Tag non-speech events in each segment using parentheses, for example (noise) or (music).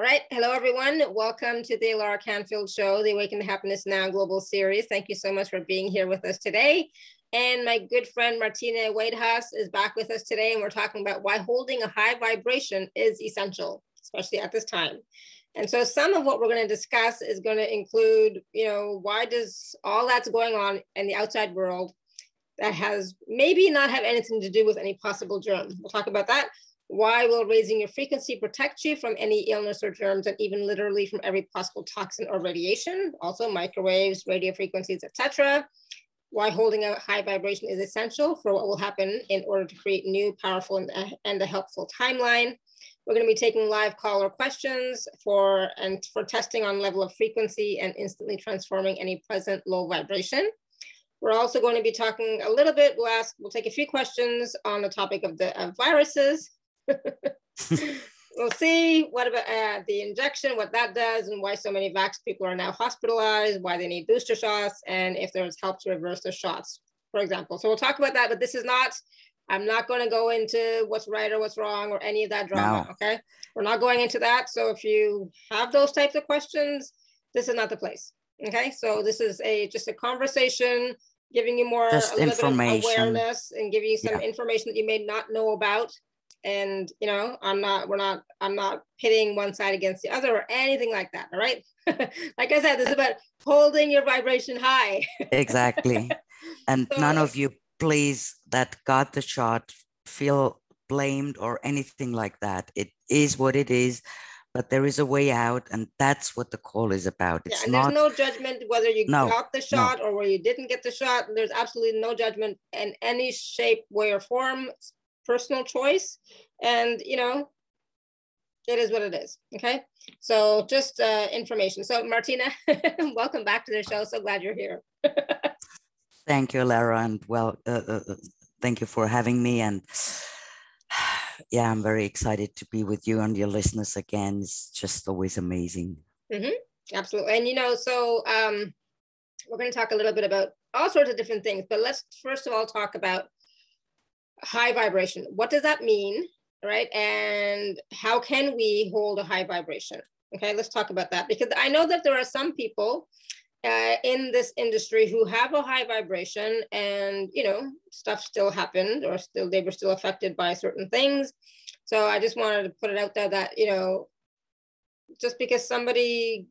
All right. Hello, everyone. Welcome to the Alara Canfield Show, the Awaken to Happiness Now Global Series. Thank you so much for being here with us today. And my good friend Martina Waidhas is back with us today, and we're talking about why holding a high vibration is essential, especially at this time. And so some of what we're going to discuss is going to include, you know, why does all that's going on in the outside world that has maybe not have anything to do with any possible germ. We'll talk about that. Why will raising your frequency protect you from any illness or germs and even literally from every possible toxin or radiation, also microwaves, radio frequencies, etc. Why holding a high vibration is essential for what will happen in order to create new, powerful, and, uh, and a helpful timeline. We're going to be taking live caller questions for and for testing on level of frequency and instantly transforming any present low vibration. We're also going to be talking a little bit, we'll ask, we'll take a few questions on the topic of the of viruses, (laughs) we'll see what about uh, the injection, what that does, and why so many vax people are now hospitalized, why they need booster shots, and if there's help to reverse the shots, for example. So we'll talk about that, but this is not, I'm not going to go into what's right or what's wrong or any of that drama, no. okay? We're not going into that. So if you have those types of questions, this is not the place, okay? So this is a just a conversation giving you more just a little bit of awareness and giving you some yeah. information that you may not know about and you know i'm not we're not i'm not pitting one side against the other or anything like that all right? (laughs) Like i said this is about holding your vibration high. (laughs) Exactly. And so, none of you please that got the shot feel blamed or anything like that. It is what it is but there is a way out and that's what the call is about. It's yeah, and not, there's no judgment whether you no, got the shot no. or where you didn't get the shot. There's absolutely no judgment in any shape way or form personal choice. And, you know, it is what it is. Okay. So just uh, information. So Martina, (laughs) welcome back to the show. So glad you're here. (laughs) thank you, Lara. And well, uh, uh, uh, thank you for having me. And (sighs) yeah, I'm very excited to be with you and your listeners again. It's just always amazing. Mm-hmm. Absolutely. And, you know, so um, we're going to talk a little bit about all sorts of different things, but let's first of all talk about high vibration. What does that mean? Right. And how can we hold a high vibration? Okay, let's talk about that because I know that there are some people uh, in this industry who have a high vibration and you know stuff still happened or still they were still affected by certain things so i just wanted to put it out there that you know just because somebody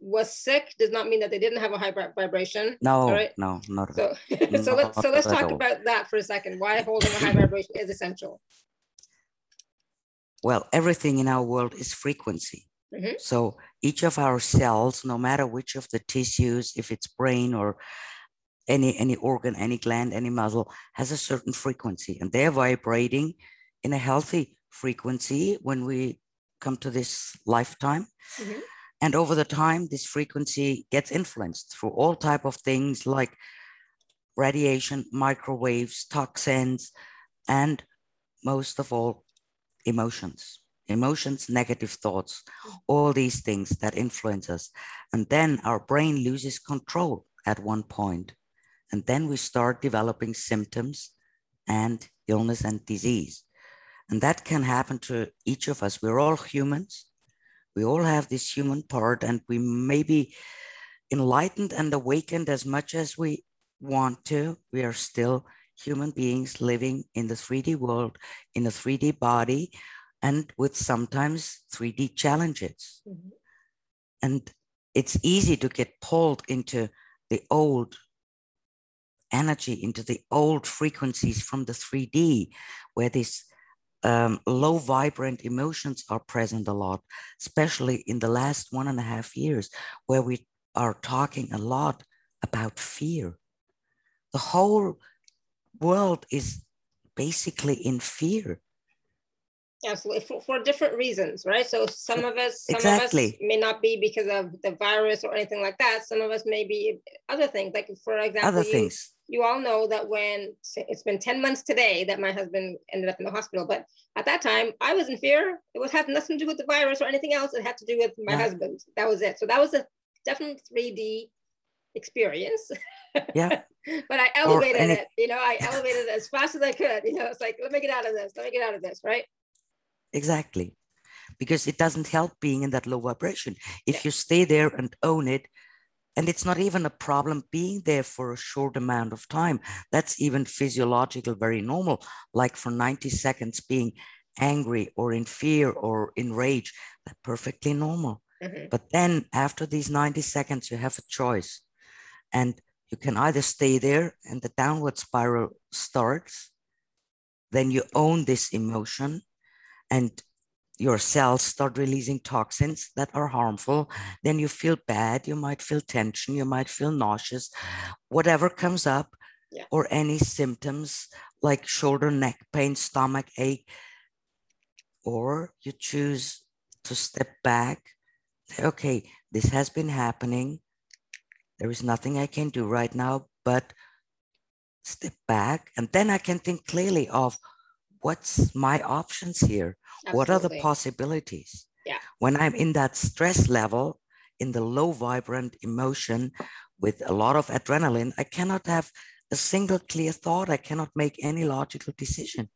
was sick does not mean that they didn't have a high vibration. No, right? no, not so. (laughs) so let's so let's talk about that for a second. Why holding a high (laughs) vibration is essential. Well, everything in our world is frequency. Mm-hmm. So each of our cells, no matter which of the tissues, if it's brain or any any organ, any gland, any muscle, has a certain frequency, and they're vibrating in a healthy frequency when we come to this lifetime. Mm-hmm and over the time this frequency gets influenced through all type of things like radiation microwaves toxins and most of all emotions. Emotions negative thoughts all these things that influence us. And then our brain loses control at one point. And then we start developing symptoms and illness and disease. And that can happen to each of us. We're all humans we all have this human part, and we may be enlightened and awakened as much as we want to. We are still human beings living in the 3D world, in a 3D body, and with sometimes 3D challenges. Mm-hmm. And it's easy to get pulled into the old energy, into the old frequencies from the 3D, where this um, low vibrant emotions are present a lot, especially in the last one and a half years, where we are talking a lot about fear. The whole world is basically in fear. Absolutely, for, for different reasons, right? So some of us, some exactly. of us may not be because of the virus or anything like that. Some of us may be other things, like for example, other you, things you all know that when it's been 10 months today that my husband ended up in the hospital, but at that time I was in fear. It was had nothing to do with the virus or anything else. It had to do with my yeah. husband. That was it. So that was a definite 3D experience. Yeah. (laughs) but I elevated any- it, you know, I elevated it as fast as I could. You know, it's like, let me get out of this, let me get out of this, right? Exactly. because it doesn't help being in that low vibration. If yeah. you stay there and own it, and it's not even a problem being there for a short amount of time. That's even physiological, very normal. Like for 90 seconds being angry or in fear or in rage, that's perfectly normal. Mm-hmm. But then after these 90 seconds, you have a choice. And you can either stay there and the downward spiral starts, then you own this emotion and your cells start releasing toxins that are harmful. Then you feel bad, you might feel tension, you might feel nauseous, whatever comes up, yeah. or any symptoms like shoulder, neck pain, stomach ache, or you choose to step back. Okay, this has been happening. There is nothing I can do right now, but step back. And then I can think clearly of what's my options here? Absolutely. What are the possibilities? Yeah. When I'm in that stress level, in the low vibrant emotion with a lot of adrenaline, I cannot have a single clear thought. I cannot make any logical decision.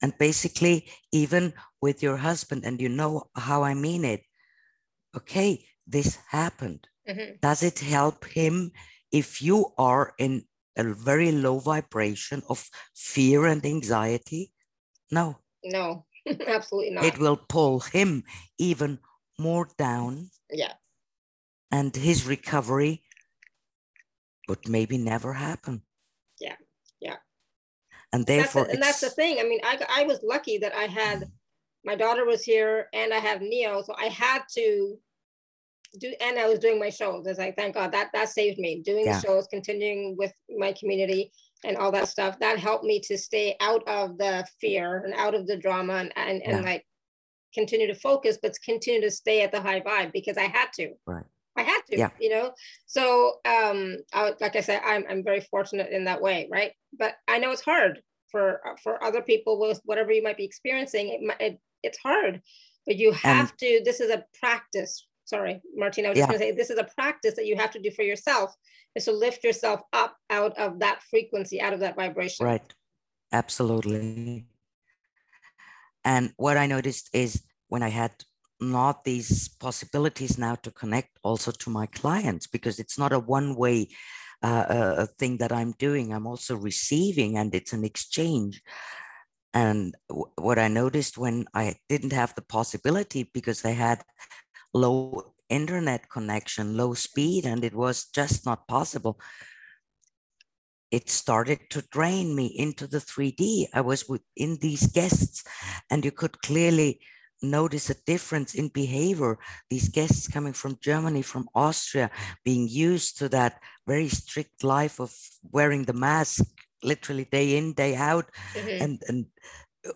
And basically, even with your husband, and you know how I mean it, okay, this happened. Mm-hmm. Does it help him if you are in a very low vibration of fear and anxiety? No. No, (laughs) absolutely not. It will pull him even more down. Yeah. And his recovery would maybe never happen. Yeah. Yeah. And therefore, that's the, and that's the thing. I mean, I, I was lucky that I had my daughter was here and I have Neo, so I had to do and I was doing my shows. It's like thank God that that saved me. Doing yeah. the shows, continuing with my community and all that stuff. That helped me to stay out of the fear and out of the drama and and, yeah. and like continue to focus, but continue to stay at the high vibe because I had to. Right. I had to, yeah. you know. So, um, I, like I said, I'm I'm very fortunate in that way, right? But I know it's hard for for other people with whatever you might be experiencing. It, it it's hard, but you have to. This is a practice sorry, Martina, I was yeah. just gonna say this is a practice that you have to do for yourself is to lift yourself up out of that frequency, out of that vibration. Right. Absolutely. And what I noticed is when I had not these possibilities now to connect also to my clients, because it's not a one way uh, uh, thing that I'm doing, I'm also receiving and it's an exchange. And w- what I noticed when I didn't have the possibility because I had low internet connection, low speed, and it was just not possible. It started to drain me into the 3D. I was within these guests, and you could clearly notice a difference in behavior. These guests coming from Germany, from Austria, being used to that very strict life of wearing the mask literally day in, day out. Mm-hmm. And, and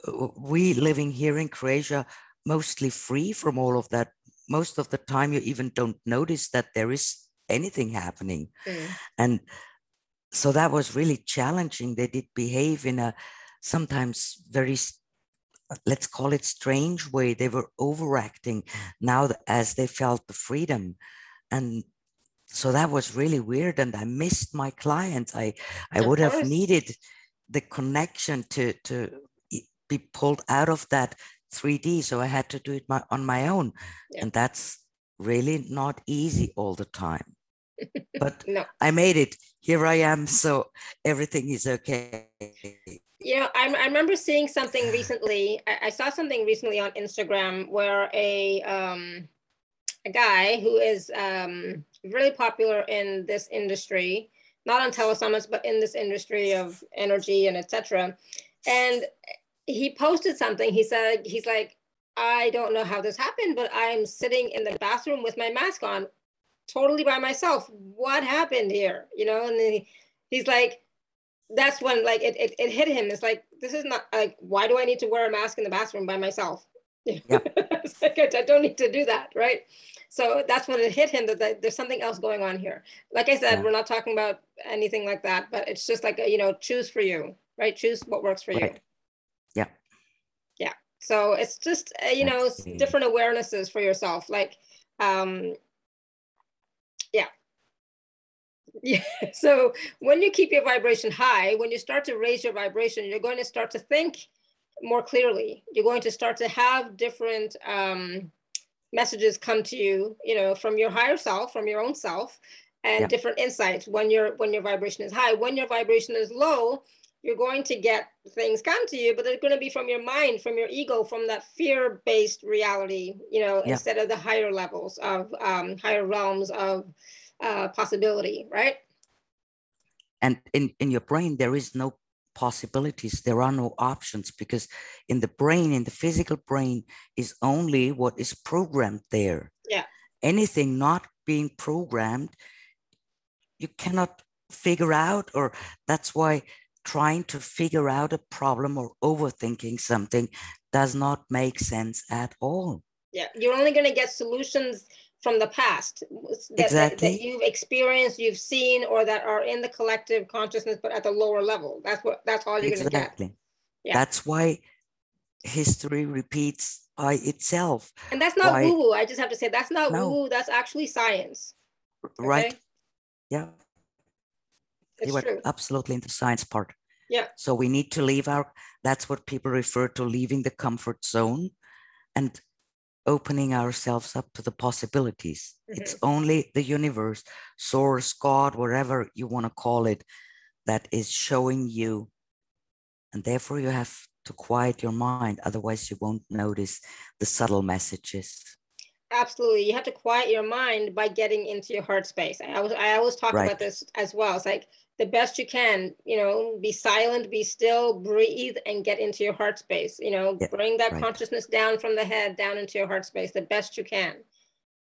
uh, we living here in Croatia, mostly free from all of that most of the time you even don't notice that there is anything happening. Mm. and so that was really challenging. They did behave in a sometimes very let's call it strange way. They were overacting now as they felt the freedom. And so that was really weird and i missed my clients i i of would course. have needed the connection to to be pulled out of that 3D. So I had to do it my, on my own. Yeah. And that's really not easy all the time. (laughs) But no. I made it. Here I am. So everything is okay. Yeah, I, I remember seeing something recently. I, I, saw something recently on Instagram where a um, a guy who is um, really popular in this industry, not on telesummits, but in this industry of energy and etc. And he posted something. He said, he's like, I don't know how this happened, but I'm sitting in the bathroom with my mask on, totally by myself. What happened here? You know, and then he, he's like, that's when like it, it, it hit him. It's like, this is not like, why do I need to wear a mask in the bathroom by myself? (laughs) Yeah. like, I don't need to do that. Right. So that's when it hit him that, that there's something else going on here. Like I said, yeah. we're not talking about anything like that, but it's just like, a, you know, choose for you, right? Choose what works for right. you. So it's just, uh, you know, different awarenesses for yourself. Like, um, yeah. Yeah. (laughs) So when you keep your vibration high, when you start to raise your vibration, you're going to start to think more clearly. You're going to start to have different um, messages come to you, you know, from your higher self, from your own self, and yeah. different insights when your when your vibration is high. When your vibration is low, you're going to get things come to you, but they're going to be from your mind, from your ego, from that fear-based reality, you know, yeah. instead of the higher levels of um, higher realms of uh, possibility, right? And in, in your brain, there is no possibilities. There are no options because in the brain, in the physical brain, is only what is programmed there. Yeah. Anything not being programmed, you cannot figure out, or that's why trying to figure out a problem or overthinking something does not make sense at all. Yeah, you're only going to get solutions from the past that, exactly. that, that, you've experienced, you've seen, or that are in the collective consciousness, but at the lower level. That's what that's all you're exactly. going to get. Yeah. That's why history repeats by itself. And that's not woo woo. I just have to say that's not no. woo woo. That's actually science. Okay? Right. Yeah. It's you were true. absolutely in the science part. Yeah. So we need to leave our. That's what people refer to leaving the comfort zone, and opening ourselves up to the possibilities. Mm-hmm. It's only the universe, source, God, whatever you want to call it, that is showing you. And therefore, you have to quiet your mind. Otherwise, you won't notice the subtle messages. Absolutely. You have to quiet your mind by getting into your heart space. I always, I always talk right. about this as well. It's like the best you can you know be silent be still breathe and get into your heart space you know yeah, bring that right. consciousness down from the head down into your heart space the best you can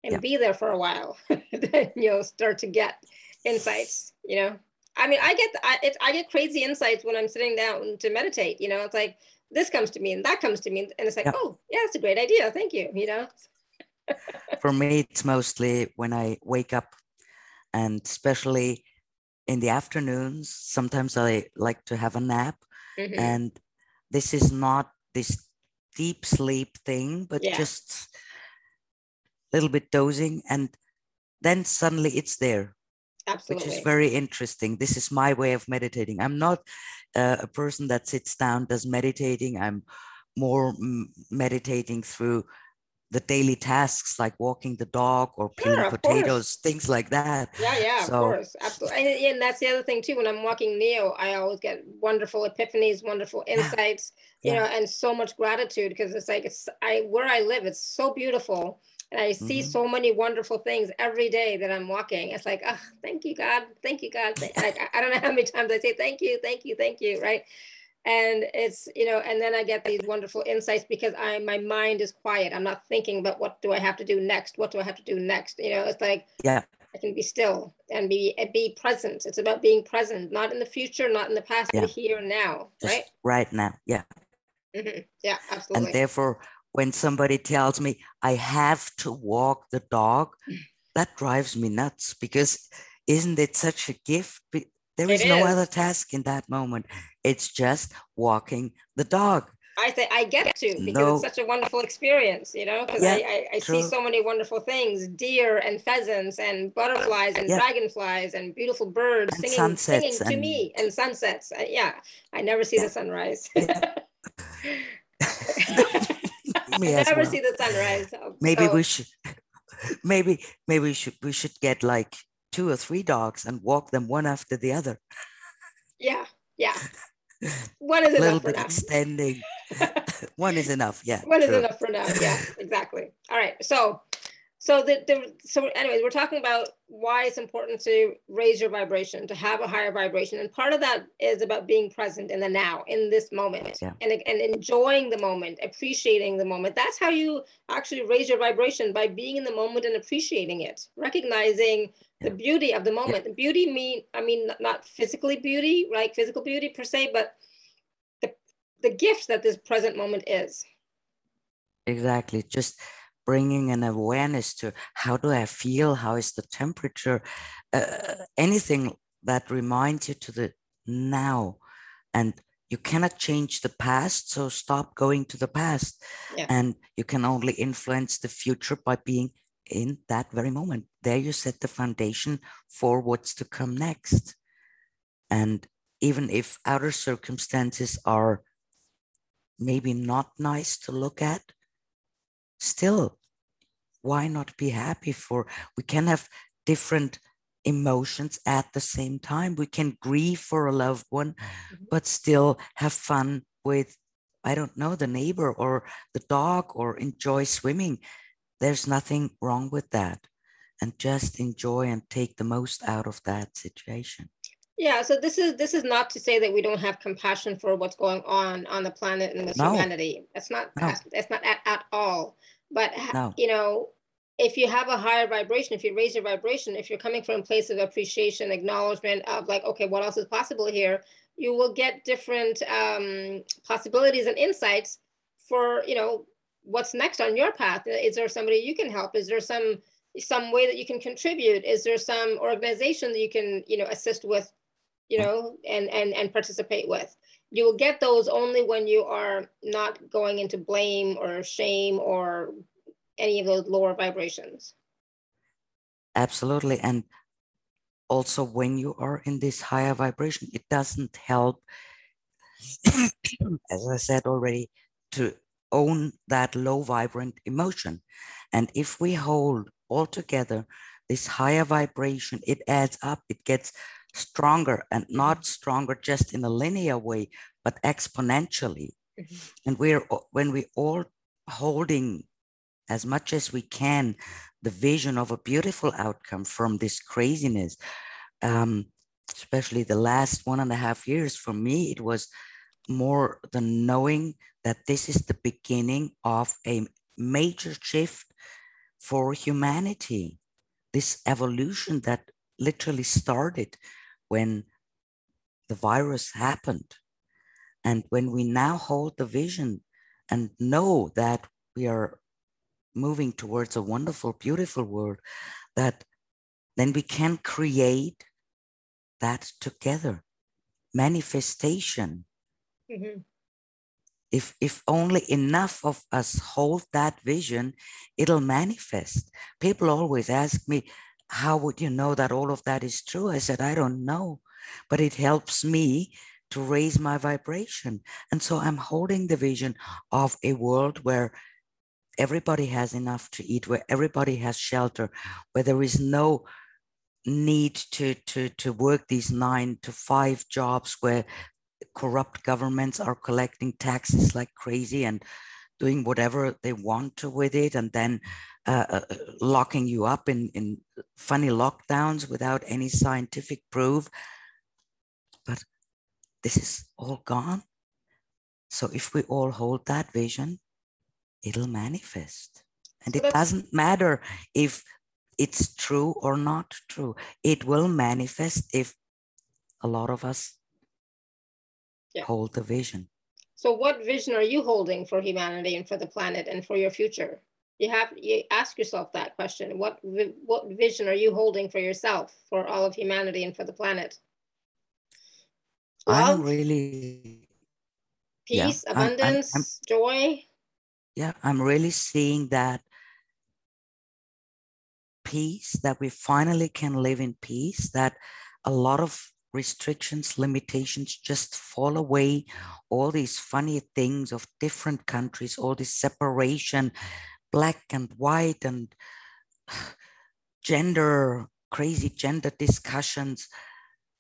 and yeah. be there for a while (laughs) then you'll start to get insights you know i mean i get I, it, I get crazy insights when i'm sitting down to meditate you know it's like this comes to me and that comes to me and it's like yeah. oh yeah it's a great idea thank you you know for me it's mostly when i wake up and especially in the afternoons sometimes i like to have a nap mm-hmm. and this is not this deep sleep thing but yeah. just a little bit dozing and then suddenly it's there Absolutely. which is very interesting this is my way of meditating i'm not uh, a person that sits down does meditating i'm more meditating through the daily tasks like walking the dog or peeling sure, potatoes, things like that. Yeah, yeah, so, of course, absolutely. And, and, that's the other thing too. When I'm walking Neo, I always get wonderful epiphanies, wonderful insights, yeah, you know, and so much gratitude because it's like it's I where I live, it's so beautiful. And I see mm-hmm. so many wonderful things every day that I'm walking. It's like, oh, thank you, God. Thank you, God. Like, I don't know how many times I say thank you, thank you, thank you, right? And it's you know and then i get these wonderful insights because i my mind is quiet. I'm not thinking about what do i have to do next? What do i have to do next? You know it's like yeah. I can be still and be be present. It's about being present not in the future not in the past yeah. but here and now Just right? right now. Yeah. Mm-hmm. yeah absolutely. and therefore when somebody tells me i have to walk the dog that drives me nuts because isn't it such a gift there is, is no other task in that moment. It's just walking the dog. I say I get to because no. it's such a wonderful experience, you know, because yeah, I, I, I see so many wonderful things, deer and pheasants and butterflies and yeah. dragonflies and beautiful birds and singing, singing to and... me and sunsets. Uh, yeah, I never see yeah. the sunrise. (laughs) (laughs) I never well. see the sunrise. Maybe so. we should, (laughs) maybe, maybe we should, we should get like two or three dogs and walk them one after the other. Yeah, yeah. (laughs) One is a little bit now. extending. (laughs) one is enough. Yeah. One true. is enough for now. Yeah, exactly. All right. So so the, the so anyways we're talking about why it's important to raise your vibration to have a higher vibration and part of that is about being present in the now in this moment yeah. and, and enjoying the moment appreciating the moment that's how you actually raise your vibration by being in the moment and appreciating it recognizing yeah. the beauty of the moment yeah. beauty mean i mean not physically beauty right physical beauty per se but the the gift that this present moment is exactly just bringing an awareness to how do I feel? How is the temperature? Uh, anything that reminds you to the now. And you cannot change the past, so stop going to the past. Yeah. And you can only influence the future by being in that very moment. There you set the foundation for what's to come next. And even if outer circumstances are maybe not nice to look at, still, why not be happy for? We can have different emotions at the same time. We can grieve for a loved one, mm-hmm. but still have fun with, I don't know, the neighbor or the dog or enjoy swimming. There's nothing wrong with that. And just enjoy and take the most out of that situation. Yeah, so this is this is not to say that we don't have compassion for what's going on on the planet and with no. humanity. That's not no. that's, not at, at all. But no. you know, if you have a higher vibration, if you raise your vibration, if you're coming from a place of appreciation, acknowledgement of like, okay, what else is possible here, you will get different um, possibilities and insights for you know what's next on your path. Is there somebody you can help? Is there some some way that you can contribute? Is there some organization that you can you know assist with you know, and and and participate with. You will get those only when you are not going into blame or shame or any of those lower vibrations. Absolutely. And also when you are in this higher vibration, it doesn't help, (coughs) as I said already, to own that low vibrant emotion. And if we hold all together this higher vibration, it adds up, it gets stronger and not stronger just in a linear way, but exponentially. Mm-hmm. And we're when we all holding as much as we can the vision of a beautiful outcome from this craziness. Um, especially the last one and a half years for me, it was more the knowing that this is the beginning of a major shift for humanity. This evolution that literally started when the virus happened. And when we now hold the vision and know that we are moving towards a wonderful, beautiful world, that then we can create that together. Manifestation. Mm-hmm. If, if only enough of us hold that vision, it'll manifest. People always ask me, how would you know that all of that is true? I said, I don't know, but it helps me to raise my vibration. And so I'm holding the vision of a world where everybody has enough to eat, where everybody has shelter, where there is no need to, to, to work these nine to five jobs where corrupt governments are collecting taxes like crazy and doing whatever they want to with it and then uh, uh, locking you up in, in funny lockdowns without any scientific proof. But this is all gone. So if we all hold that vision, it'll manifest. And it doesn't matter if it's true or not true. It will manifest if a lot of us yeah. hold the vision. So, what vision are you holding for humanity and for the planet and for your future? you have you ask yourself that question. What what vision are you holding for yourself for all of humanity and for the planet? Love, i'm really peace yeah, abundance I'm, I'm, joy? Yeah i'm really seeing that peace that we finally can live in peace that a lot of restrictions limitations just fall away all these funny things of different countries all this separation black and white and (sighs) gender, crazy gender discussions,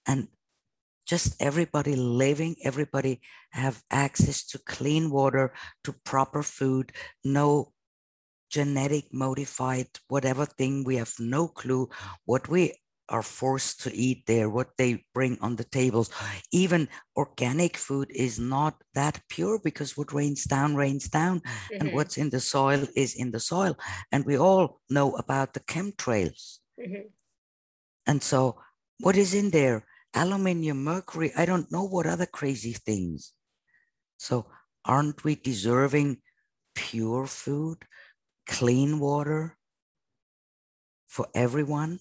and just everybody living, everybody have access to clean water, to proper food, no genetic modified whatever thing we have no clue what we are forced to eat there, what they bring on the tables. Even organic food is not that pure because what rains down, rains down, mm-hmm. and what's in the soil is in the soil. And we all know about the chemtrails. Mm-hmm. And so, what is in there? Aluminium, mercury, I don't know what other crazy things. So, aren't we deserving pure food, clean water for everyone?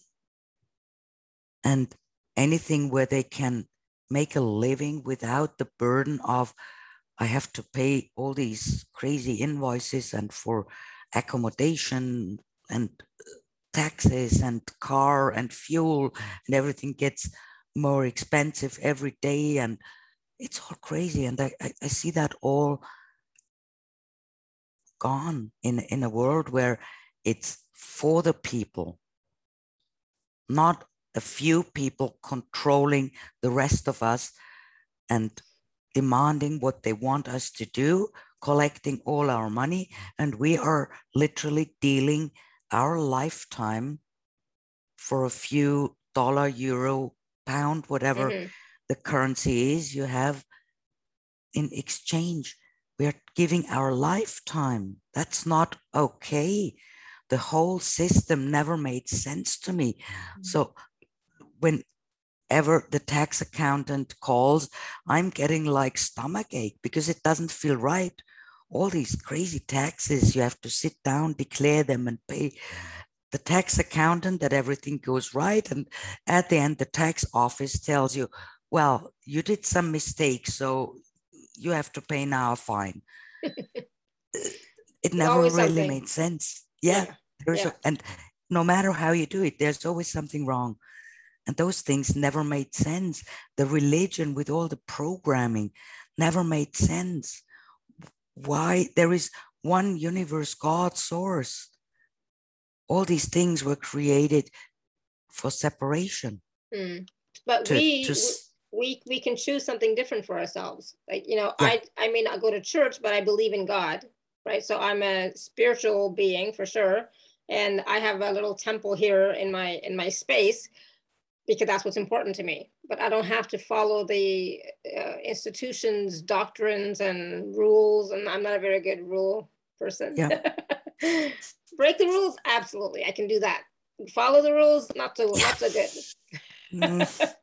And anything where they can make a living without the burden of I have to pay all these crazy invoices and for accommodation and taxes and car and fuel and everything gets more expensive every day and it's all crazy and I, I see that all gone in, in a world where it's for the people, not a few people controlling the rest of us and demanding what they want us to do, collecting all our money. And we are literally dealing our lifetime for a few dollar, euro, pound, whatever mm-hmm. the currency is you have in exchange. We are giving our lifetime. That's not okay. The whole system never made sense to me. Mm-hmm. So whenever the tax accountant calls, I'm getting like stomach ache because it doesn't feel right. All these crazy taxes, you have to sit down, declare them, and pay the tax accountant that everything goes right. And at the end, the tax office tells you, well, you did some mistakes, so you have to pay now a fine. it never really something. made sense. Yeah. yeah. Yeah. A, and no matter how you do it, there's always something wrong. And those things never made sense. The religion with all the programming never made sense. Why? There is one universe, God, source. All these things were created for separation. Mm. But to, we, to, we we can choose something different for ourselves. Like you know, yeah. I I may not go to church, but I believe in God, right? So I'm a spiritual being for sure, and I have a little temple here in my in my space because that's what's important to me. But I don't have to follow the uh, institution's doctrines and rules, and I'm not a very good rule person. Yeah. (laughs) Break the rules, absolutely, I can do that. Follow the rules, not so not so good. (laughs) mm,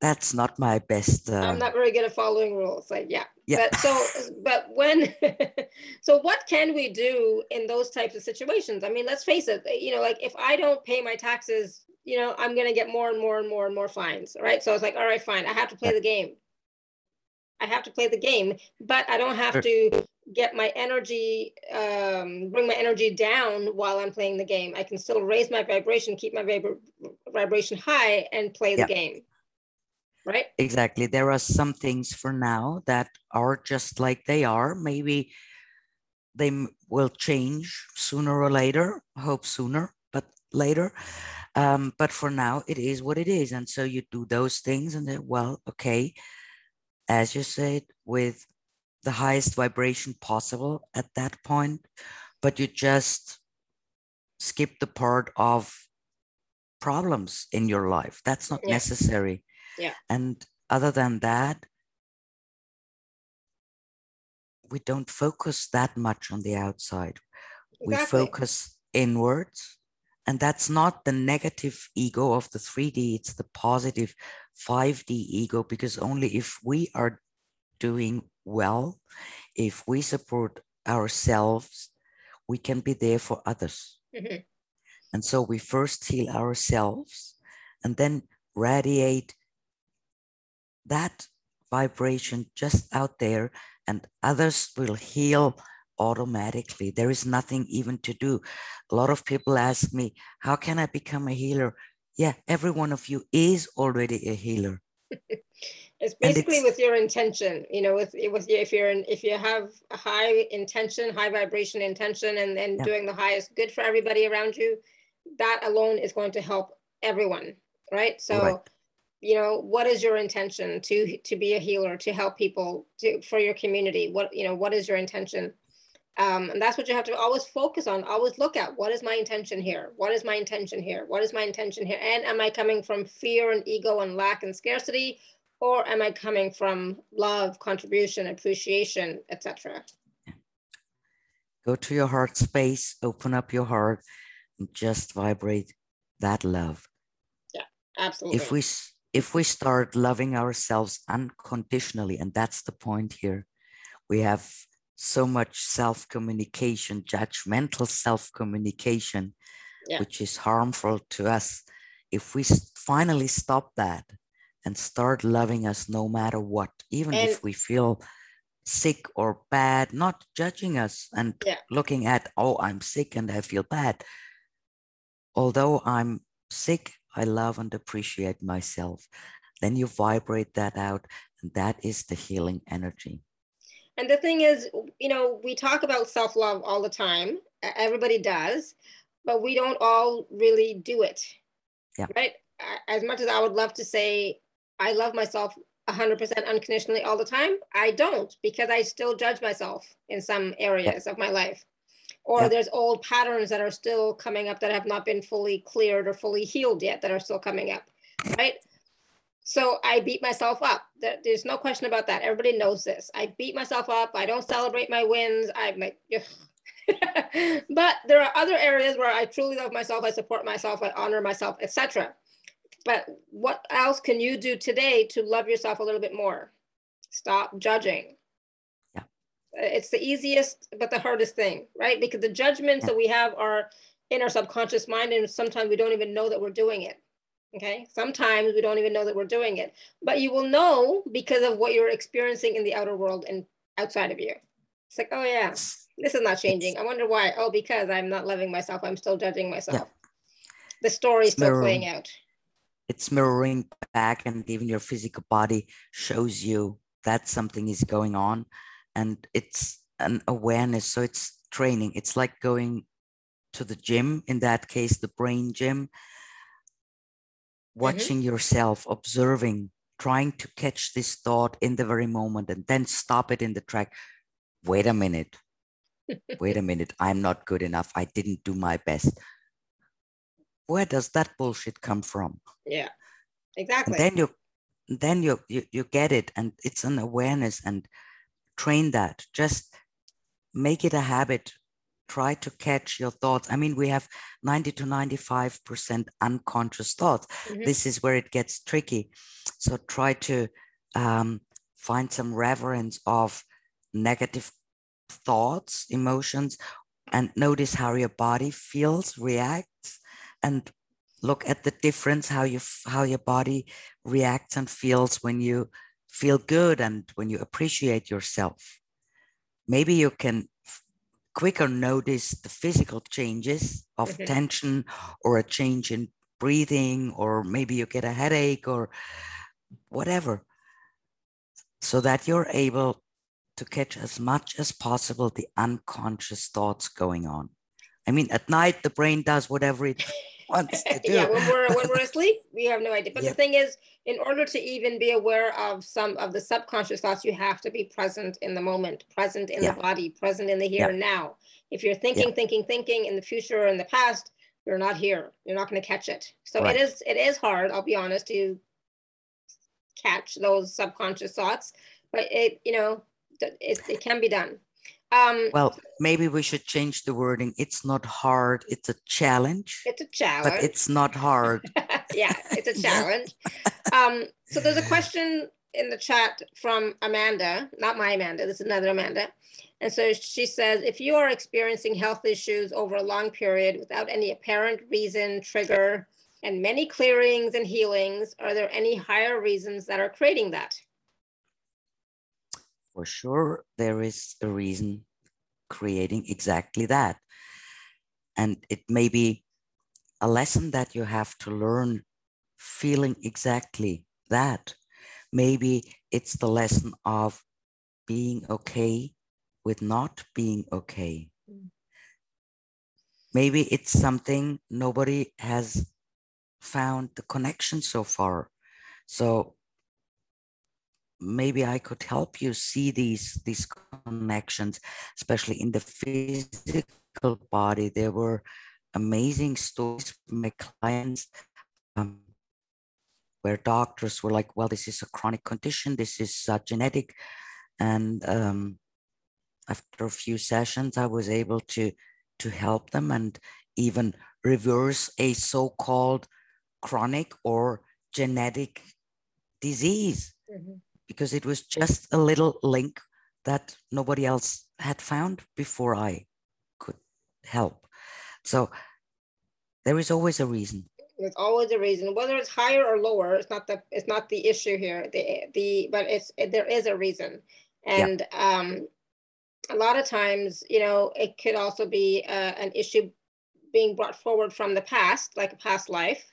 that's not my best. (laughs) Uh... I'm not very good at following rules. Like yeah. Yeah. But so, but when, (laughs) so what can we do in those types of situations? I mean, let's face it. You know, like if I don't pay my taxes you know, I'm going to get more and more and more and more fines. Right. So I was like, all right, fine. I have to play the game. I have to play the game, but I don't have to get my energy, um, bring my energy down while I'm playing the game. I can still raise my vibration, keep my vib- vibration high, and play the yeah. game. Right? Exactly. There are some things for now that are just like they are. Maybe they will change sooner or later. I hope sooner, but later. Um, but for now, it is what it is. And so you do those things and then, well, okay, as you said, with the highest vibration possible at that point, but you just skip the part of problems in your life. That's not yeah. necessary. Yeah. And other than that, we don't focus that much on the outside. Exactly. We focus inwards and that's not the negative ego of the 3D, it's the positive 5D ego, because only if we are doing well, if we support ourselves, we can be there for others. Mm-hmm. And so we first heal ourselves and then radiate that vibration just out there, and others will heal automatically. There is nothing even to do. A lot of people ask me, How can I become a healer? Yeah, every one of you is already a healer. (laughs) it's basically it's, with your intention, you know, with with if you're in, if you have a high intention, high vibration intention, and then yeah. doing the highest good for everybody around you, that alone is going to help everyone, right? So. Right you know what is your intention to to be a healer to help people to for your community what you know what is your intention um, and that's what you have to always focus on, always look at what is my intention here? What is my intention here? What is my intention here? And am I coming from fear and ego and lack and scarcity? Or am I coming from love, contribution, appreciation, etc.? Go to your heart space, open up your heart, and just vibrate that love. Yeah, absolutely. If we if we start loving ourselves unconditionally, and that's the point here, we have so much self communication, judgmental self communication, yeah. which is harmful to us. If we finally stop that and start loving us no matter what, even and, if we feel sick or bad, not judging us and yeah. looking at, oh, I'm sick and I feel bad. Although I'm sick, I love and appreciate myself. Then you vibrate that out, and that is the healing energy And the thing is, you know, we talk about self love all the time. Everybody does, but we don't all really do it. Yeah. Right. As much as I would love to say, I love myself 100% unconditionally all the time, I don't because I still judge myself in some areas yeah. of my life. Or there's old patterns that are still coming up that have not been fully cleared or fully healed yet that are still coming up. Right so I beat myself up. There's no question about that. Everybody knows this. I beat myself up. I don't celebrate my wins. I'm like, (laughs) but there are other areas where I truly love myself. I support myself. I honor myself, etc. But what else can you do today to love yourself a little bit more? Stop judging. It's the easiest, but the hardest thing, right? Because the judgments that we have are in our subconscious mind, and sometimes we don't even know that we're doing it. Okay. Sometimes we don't even know that we're doing it, but you will know because of what you're experiencing in the outer world and outside of you. It's like, oh, yeah, this is not changing. I wonder why. Oh, because I'm not loving myself. I'm still judging myself. Yeah. The story is still playing out. It's mirroring back, and even your physical body shows you that something is going on. And it's an awareness. So it's training. It's like going to the gym, in that case, the brain gym Mm-hmm. watching mm-hmm. yourself, observing, trying to catch this thought in the very moment and then stop it in the track. Wait a minute. (laughs) Wait a minute. I'm not good enough. I didn't do my best. Where does that bullshit come from? Yeah, exactly. And then you then you, you you get it and it's an awareness and train that. Just make it a habit try to catch your thoughts. I mean, we have 90 to 95% unconscious thoughts. Mm-hmm. This is where it gets tricky. So try to um, find some reverence of negative thoughts, emotions, and notice how your body feels, reacts, and look at the difference how you how your body reacts and feels when you feel good and when you appreciate yourself. Maybe you can quicker notice the physical changes of mm-hmm. tension or a change in breathing, or maybe you get a headache or whatever, so that you're able to catch as much as possible the unconscious thoughts going on. I mean, at night, the brain does whatever it wants to (laughs) do. yeah, when we're, when we're asleep, we have no idea. But yeah. the thing is, in order to even be aware of some of the subconscious thoughts, you have to be present in the moment, present in yeah. the body, present in the here and now. If you're thinking, thinking, thinking in the future or in the past, you're not here. You're not going to catch it. So right. it is it is hard, I'll be honest, to catch those subconscious thoughts, but it, you know, it, it can be done. Um, well, maybe we should change the wording. It's not hard. It's a challenge. It's a challenge. But it's not hard. (laughs) yeah, it's a (laughs) challenge. um, so there's a question in the chat from Amanda, not my Amanda, this is another Amanda. And so she says, if you are experiencing health issues over a long period without any apparent reason, trigger, and many clearings and healings, are there any higher reasons that are creating that? For sure, there is a reason creating exactly that. And it may be a lesson that you have to learn feeling exactly that. Maybe it's the lesson of being okay with not being okay. Mm. Maybe it's something nobody has found the connection so far. So maybe I could help you see these these connections, especially in the physical body. There were amazing stories from my clients um, where doctors were like, "Well, this is a chronic condition. This is uh, genetic," and um, after a few sessions, I was able to to help them and even reverse a so-called chronic or genetic disease. Mm-hmm because it was just a little link that nobody else had found before I could help. So there is always a reason. There's always a reason, whether it's higher or lower. It's not the it's not the issue here. The the but it's there is a reason, and yeah. um, a lot of times, you know, it could also be uh, an issue being brought forward from the past, like a past life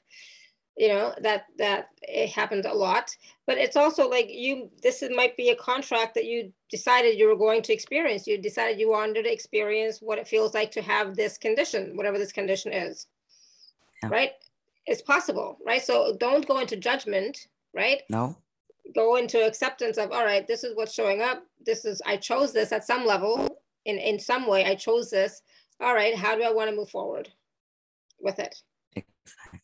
you know that that it happens a lot. But it's also like you this might be a contract that you decided you were going to experience. You decided you wanted to experience what it feels like to have this condition whatever this condition is. Yeah. right? It's possible right? So don't go into judgment right? No. Go into acceptance of all right this is what's showing up. This is i chose this at some level. In in some way i chose this. All right how do i want to move forward with it? Exactly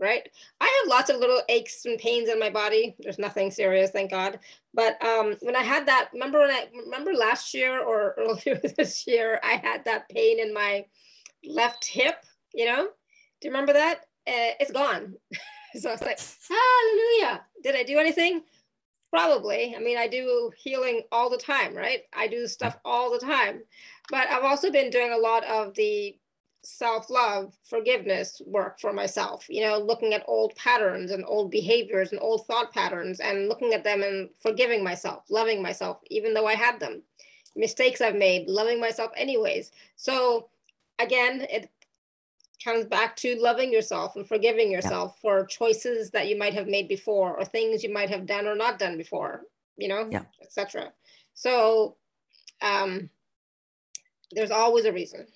right? I have lots of little aches and pains in my body. There's nothing serious, thank God. But um, when I had that, remember when I remember last year or (laughs) earlier this year, I had that pain in my left hip. You know, do you remember that? Uh, it's gone. (laughs) so I was like, Hallelujah! Did I do anything? Probably. I mean, I do healing all the time, right? I do stuff all the time. But I've also been doing a lot of the self-love forgiveness work for myself you know looking at old patterns and old behaviors and old thought patterns and looking at them and forgiving myself loving myself even though i had them mistakes i've made loving myself anyways so again it comes back to loving yourself and forgiving yourself yeah. for choices that you might have made before or things you might have done or not done before you know yeah. etc so um there's always a reason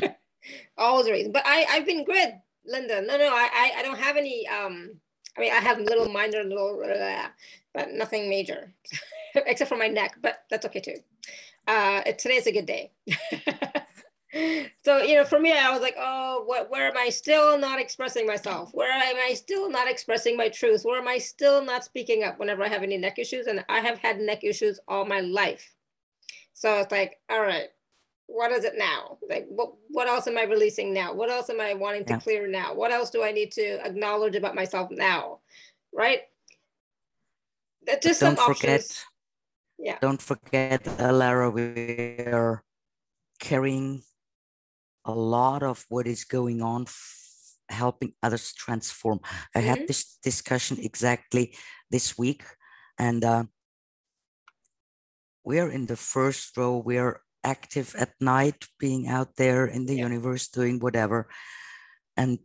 (laughs) always the reasons. But I I've been good, Linda. No, no, I I, I don't have any. Um, I mean, I have little minor little, uh, but nothing major, (laughs) except for my neck. But that's okay too. Uh, today's a good day. (laughs) so you know, for me, I was like, oh, what? Where am I still not expressing myself? Where am I still not expressing my truth? Where am I still not speaking up whenever I have any neck issues? And I have had neck issues all my life. So it's like, all right, what is it now? Like, what, what else am I releasing now? What else am I wanting to yeah. clear now? What else do I need to acknowledge about myself now? Right? That just don't forget. Options. Yeah. Don't forget, uh, Lara, we're carrying a lot of what is going on, helping others transform. I mm-hmm. had this discussion exactly this week, and uh, we're in the first row. We're active at night, being out there in the yeah. universe, doing whatever. And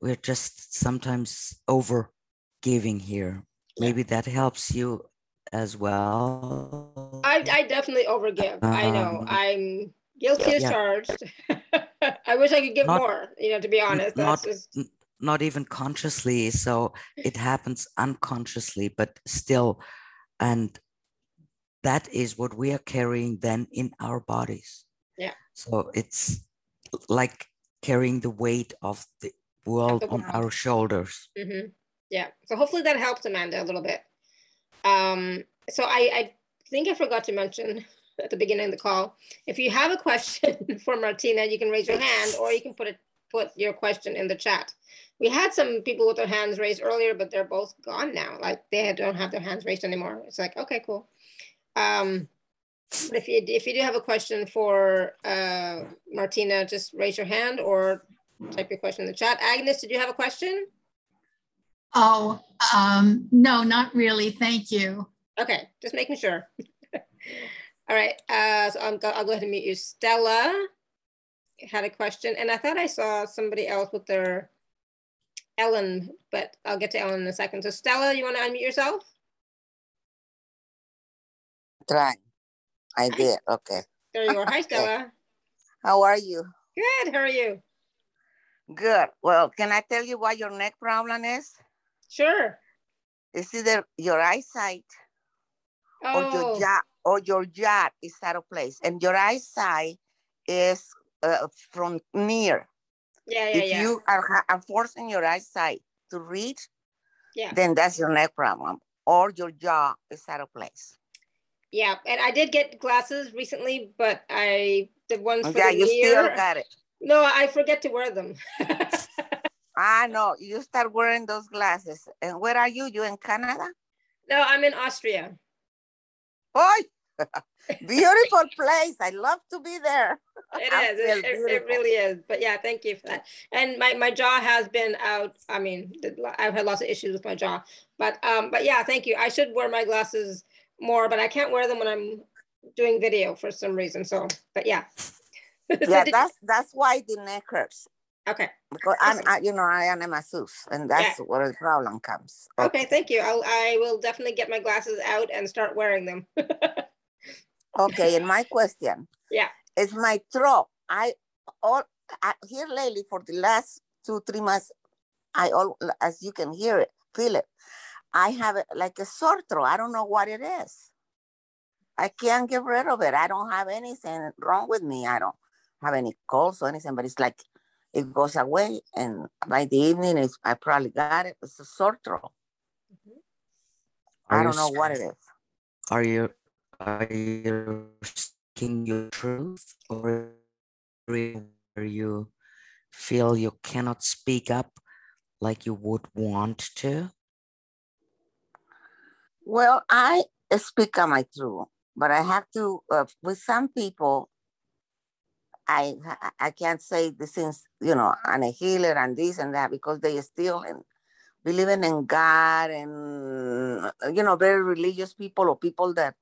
we're just sometimes over giving here. Yeah. Maybe that helps you as well. I, I definitely overgive. Um, I know. Um, I'm guilty as yeah. charged. (laughs) I wish I could give not, more, you know, to be honest. Not, just... not even consciously. So it happens unconsciously, but still. And that is what we are carrying then in our bodies. Yeah. So it's like carrying the weight of the world on our shoulders. Mm-hmm. Yeah. So hopefully that helps Amanda a little bit. Um, so I, I think I forgot to mention at the beginning of the call. If you have a question (laughs) for Martina, you can raise your hand or you can put it put your question in the chat. We had some people with their hands raised earlier, but they're both gone now. Like they don't have their hands raised anymore. It's like, okay, cool. Um, if you if you do have a question for uh, Martina, just raise your hand or type your question in the chat. Agnes, did you have a question? Oh, um, no, not really. Thank you. Okay, just making sure. (laughs) All right, uh, so I'll go, I'll go ahead and mute you. Stella had a question, and I thought I saw somebody else with their Ellen, but I'll get to Ellen in a second. So Stella, you want to unmute yourself? Try. I did. Okay. There you are. Hi, Stella. How are you? Good. How are you? Good. Well, can I tell you what your neck problem is? Sure. It's either your eyesight oh. or your oh. jaw or your jaw is out of place, and your eyesight is uh, from near. Yeah, yeah, if yeah. you are, are forcing your eyesight to read, yeah. then that's your neck problem, or your jaw is out of place. Yeah, and I did get glasses recently, but I the ones for yeah, the you year, still got it. No, I forget to wear them. (laughs) I know you start wearing those glasses. And where are you? You in Canada? No, I'm in Austria. Oh, (laughs) beautiful place. I love to be there. It is. It, it, it, really is. But yeah, thank you for that. And my, my jaw has been out. I mean, I've had lots of issues with my jaw. But um, but yeah, thank you. I should wear my glasses more, but I can't wear them when I'm doing video for some reason. So, but yeah. (laughs) yeah, that's that's why the neck hurts. Okay. Because I'm, I, you know, I am a masseuse, and that's yeah. where the problem comes. Okay, okay thank you. I'll, I will definitely get my glasses out and start wearing them. (laughs) okay, and my question. Yeah. Is my throat. I all I, here lately for the last two three months. I all as you can hear it, feel it. I have it like a sore throat. I don't know what it is. I can't get rid of it. I don't have anything wrong with me. I don't have any colds or anything, but it's like it goes away. And by the evening, it's, I probably got it. It's a sore throat. Mm-hmm. I don't know what it is. Are you are you speaking your truth, or are you feel you cannot speak up like you would want to? Well, I speak on my truth, but I have to, uh, with some people, I I can't say the things, you know, I'm a healer and this and that because they still in, believing in God and, you know, very religious people or people that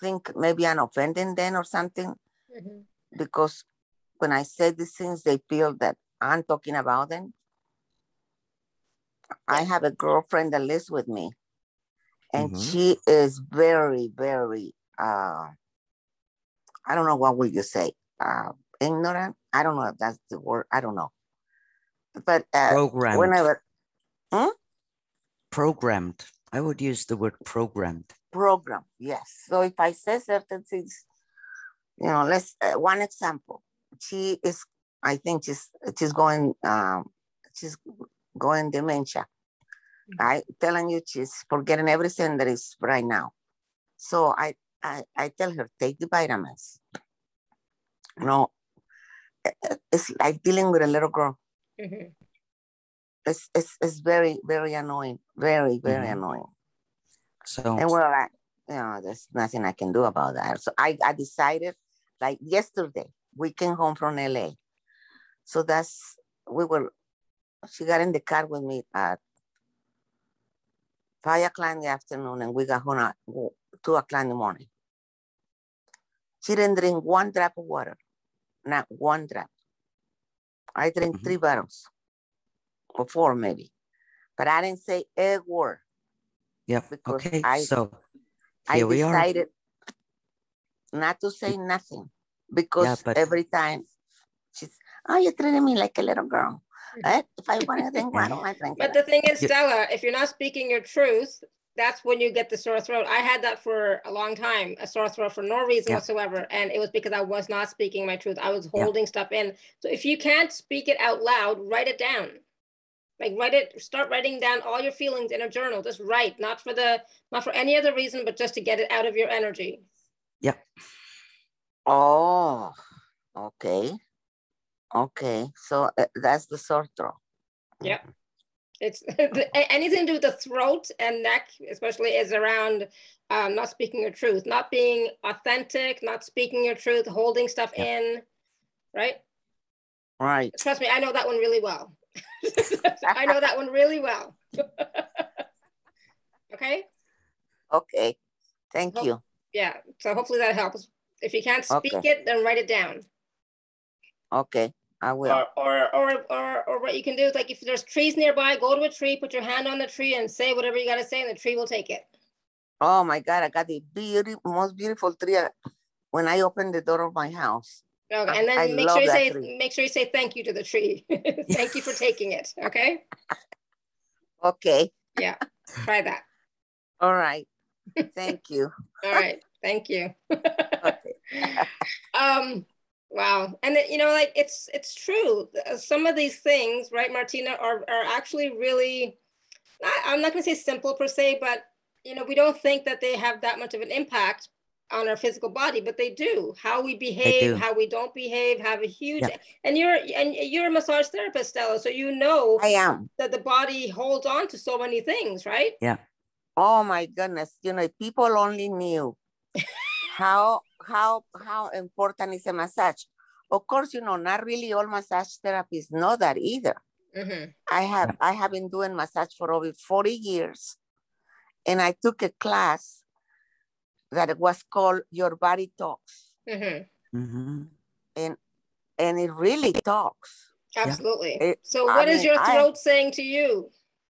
think maybe I'm offending them or something. Mm-hmm. Because when I say these things, they feel that I'm talking about them. I have a girlfriend that lives with me and mm-hmm. she is very very uh i don't know what will you say uh ignorant? I don't know if that's the word i don't know. But uh, programmed. whenever hmm? programmed. I would use the word programmed. Program yes. So if i say certain things you know let's uh, one example. She is i think she's she's going um she's going dementia I telling you, she's forgetting everything that is right now. So I, I, I tell her, take the vitamins. You know, it's like dealing with a little girl. Mm-hmm. It's, it's, it's very, very annoying. Very, very mm-hmm. annoying. So, and well, I, you know, there's nothing I can do about that. So I, I decided, like yesterday, we came home from LA. So that's, we were, she got in the car with me at five o'clock in the afternoon and we got home at two o'clock in the morning. She didn't drink one drop of water, not one drop. I drink mm-hmm. three bottles or four maybe, but I didn't say a word. Yep. Okay. I, so I decided not to say nothing because yeah, every time she's, oh, you're treating me like a little girl. If I want to drink water, I (laughs) drink But the thing is, Stella, if you're not speaking your truth, that's when you get the sore throat. I had that for a long time, a sore throat for no reason yeah. whatsoever. And it was because I was not speaking my truth. I was holding yeah. stuff in. So if you can't speak it out loud, write it down. Like write it, start writing down all your feelings in a journal. Just write, not for the not for any other reason, but just to get it out of your energy. Yeah. Oh, okay. Okay, so uh, that's the sore throat. Yeah. It's (laughs) anything to do with the throat and neck, especially is around um, not speaking your truth, not being authentic, not speaking your truth, holding stuff yeah. in, right? Right. Trust me, I know that one really well. (laughs) I know that one (laughs) really well. okay. Okay. Thank you. Yeah. So hopefully that helps. If you can't speak okay. it, then write it down. Okay, I will. Or, or, or, or, or what you can do is like if there's trees nearby, go to a tree, put your hand on the tree and say whatever you got to say and the tree will take it. Oh my God, I got the beautiful, most beautiful tree when I opened the door of my house. Okay, and then I make sure you say tree. make sure you say thank you to the tree. (laughs) thank you for (laughs) taking it. Okay. okay. Yeah. Try that. All right. Thank you. (laughs) All right. Thank you. okay. um Wow. And you know, like it's it's true. Uh, some of these things, right, Martina, are are actually really I'm not gonna say simple per se, but you know, we don't think that they have that much of an impact on our physical body, but they do. How we behave, how we don't behave, have a huge. Yeah. And you're and you're a massage therapist, Stella, so you know I am that the body holds on to so many things, right? Yeah. Oh my goodness! You know, people only knew (laughs) how how how important is a massage. Of course, you know, not really all massage therapists know that either. Mm-hmm. I have I have been doing massage for over 40 years. And I took a class that was called Your Body Talks. Mm-hmm. Mm-hmm. And and it really talks. Absolutely. It, so, what I is mean, your throat I, saying to you,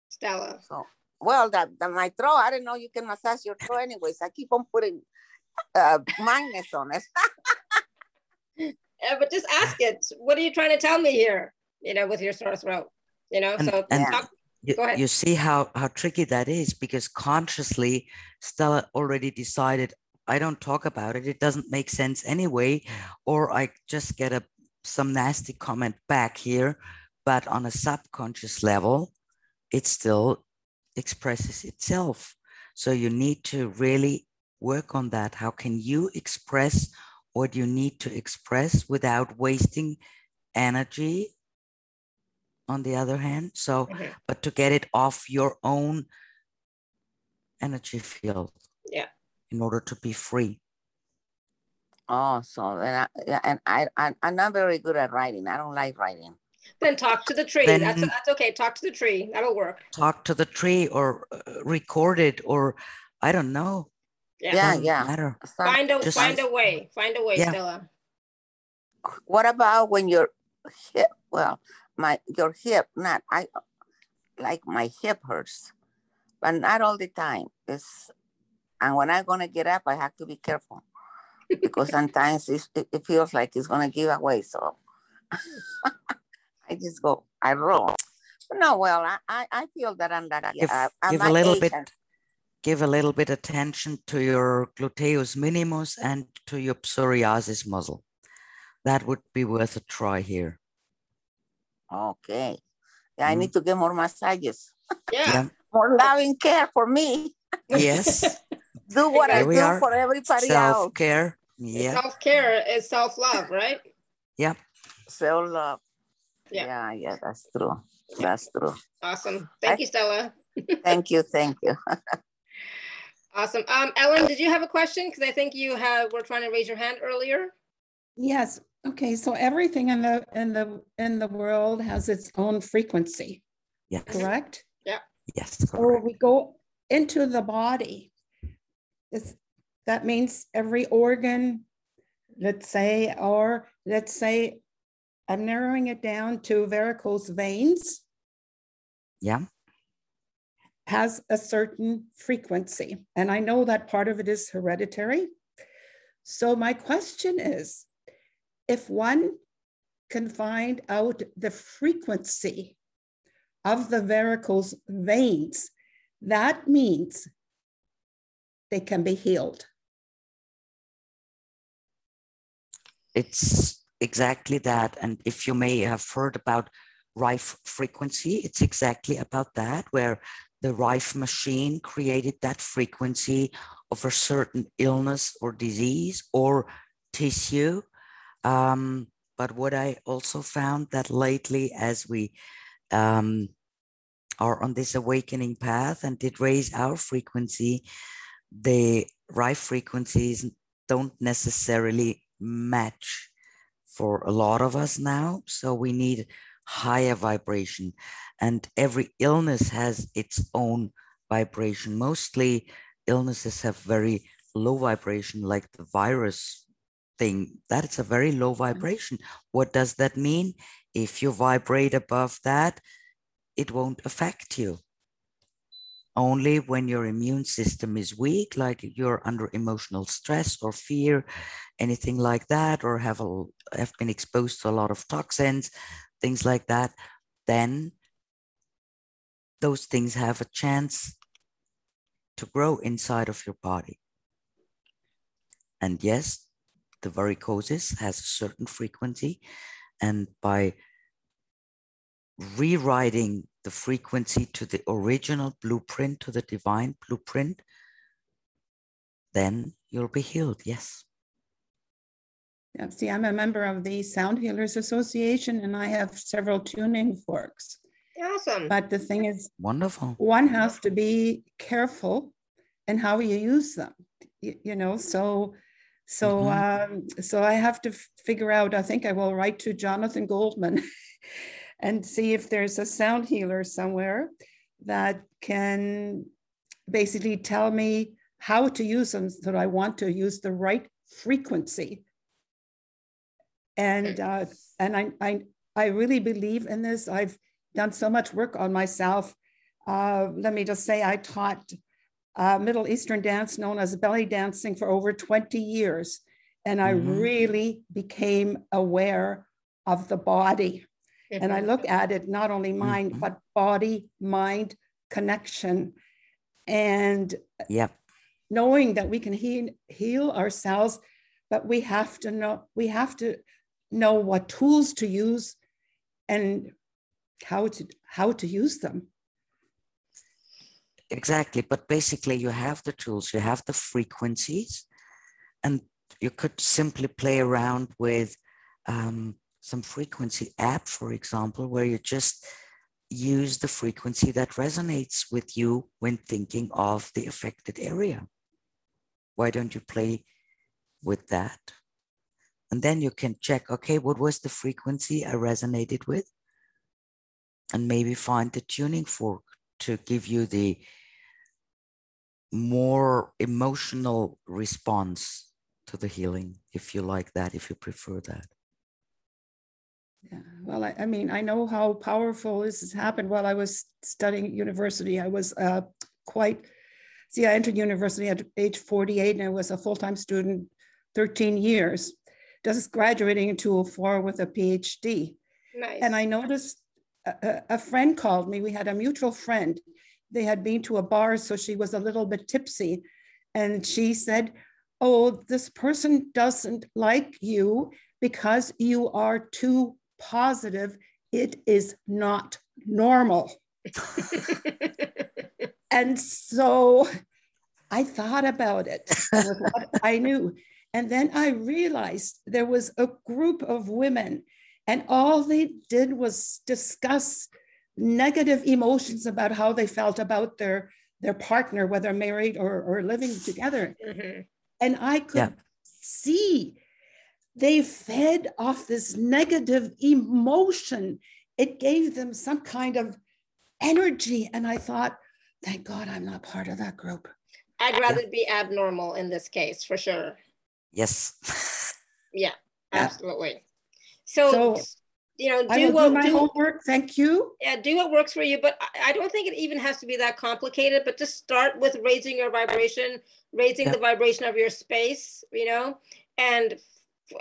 Stella? So, well, that, that my throat. I do not know you can massage your throat. Anyways, I keep on putting uh, magnets on it. (laughs) yeah, but just ask it. What are you trying to tell me here? You know, with your sore throat. You know, and, so and talk, you, you see how how tricky that is because consciously Stella already decided I don't talk about it. It doesn't make sense anyway, or I just get a some nasty comment back here, but on a subconscious level, it still expresses itself. So you need to really work on that. How can you express what you need to express without wasting energy? On the other hand, so, mm-hmm. but to get it off your own energy field. Yeah. In order to be free. Oh, so and I, and I, I I'm not very good at writing. I don't like writing. Then talk to the tree. Then that's that's okay. Talk to the tree. That'll work. Talk to the tree or uh, record it or I don't know. Yeah, yeah. yeah. Matter. Find a Just, find a way. Find a way, yeah. Stella. What about when your hip? Well, my your hip. Not I. Like my hip hurts, but not all the time. It's and when I'm gonna get up, I have to be careful because sometimes it, it feels like it's going to give away. So (laughs) I just go, I roll. No, well, I, I feel that I'm that. Give, uh, give a little bit, give a little bit attention to your gluteus minimus and to your psoas muscle. That would be worth a try here. Okay. Yeah, mm. I need to get more massages. Yeah. yeah. more loving care for me. Yes. (laughs) do what Here I do are. for everybody Self-care. else. Self care. Yeah. Self care is self love, right? Yeah. Self love. Yeah. yeah, yeah, that's true. That's true. Awesome. Thank I, you, Stella. thank you. Thank you. (laughs) awesome. Um, Ellen, did you have a question? Because I think you have were trying to raise your hand earlier. Yes. Okay. So everything in the in the in the world has its own frequency. Yes. Correct? Yeah. Yes. Correct. So we go into the body. It's that means every organ, let's say, or let's say, I'm narrowing it down to varicose veins. Yeah. Has a certain frequency. And I know that part of it is hereditary. So my question is if one can find out the frequency of the varicose veins, that means they can be healed. it's exactly that. And if you may have heard about Rife frequency, it's exactly about that, where the Rife machine created that frequency of a certain illness or disease or tissue. Um, but what I also found that lately, as we um, are on this awakening path and did raise our frequency, the Rife frequencies don't necessarily match for a lot of us now. So we need higher vibration. And every illness has its own vibration. Mostly illnesses have very low vibration, like the virus thing. That is a very low mm-hmm. vibration. What does that mean? If you vibrate above that, it won't affect you only when your immune system is weak, like you're under emotional stress or fear, anything like that, or have, a, have been exposed to a lot of toxins, things like that, then those things have a chance to grow inside of your body. And yes, the varicosis has a certain frequency. And by rewriting the frequency to the original blueprint, to the divine blueprint, then you'll be healed. Yes. Yeah, see, I'm a member of the Sound Healers Association and I have several tuning forks. Awesome. But the thing is, wonderful. One has to be careful in how you use them. You, you know, so so mm-hmm. um, so I have to f- figure out. I think I will write to Jonathan Goldman (laughs) and see if there's a sound healer somewhere that can basically tell me how to use them so that I want to use the right frequency. And uh, and I, I I really believe in this. I've done so much work on myself. Uh, let me just say, I taught uh, Middle Eastern dance known as belly dancing for over 20 years. And I mm-hmm. really became aware of the body. Mm-hmm. And I look at it not only mind, mm-hmm. but body, mind connection. And yep. knowing that we can heal, heal ourselves, but we have to know, we have to know what tools to use and how to how to use them. Exactly but basically you have the tools you have the frequencies and you could simply play around with um, some frequency app for example where you just use the frequency that resonates with you when thinking of the affected area. Why don't you play with that and then you can check okay what was the frequency i resonated with? And maybe find the tuning fork to give you the more emotional response to the healing if you like that if you prefer that. Yeah well i, I mean i know how powerful this has happened. While i was studying at university i was uh, quite see i entered university at age 48 and i was a full-time student 13 years just graduating in 204 with a phd nice. and i noticed a, a friend called me. We had a mutual friend. They had been to a bar, so she was a little bit tipsy. And she said, Oh, this person doesn't like you because you are too positive. It is not normal. (laughs) and so I thought about it. I knew. And then I realized there was a group of women and all they did was discuss negative emotions about how they felt about their their partner, whether married or, or living together. Mm-hmm. And I could yeah. see they fed off this negative emotion. It gave them some kind of energy. And I thought, thank God I'm not part of that group. I'd rather yeah. be abnormal in this case for sure. Yes. (laughs) yeah, absolutely. So, so you know, do what do my do, homework. Thank you. Yeah, do what works for you. But I don't think it even has to be that complicated. But just start with raising your vibration, raising yeah. the vibration of your space. You know, and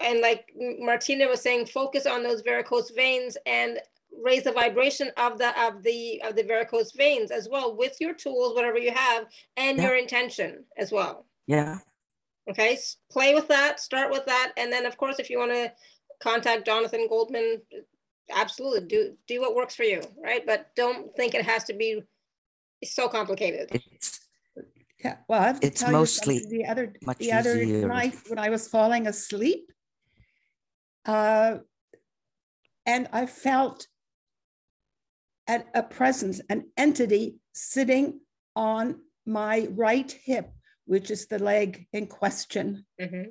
and like Martina was saying, focus on those varicose veins and raise the vibration of the of the of the varicose veins as well with your tools, whatever you have, and yeah. your intention as well. Yeah. Okay, play with that. Start with that, and then of course, if you want to contact Jonathan Goldman. Absolutely, do do what works for you, right? But don't think it has to be so complicated. It's, yeah, well, I have to it's tell mostly you the other the other night when I was falling asleep, uh, and I felt at a presence, an entity sitting on my right hip, which is the leg in question. Mm-hmm.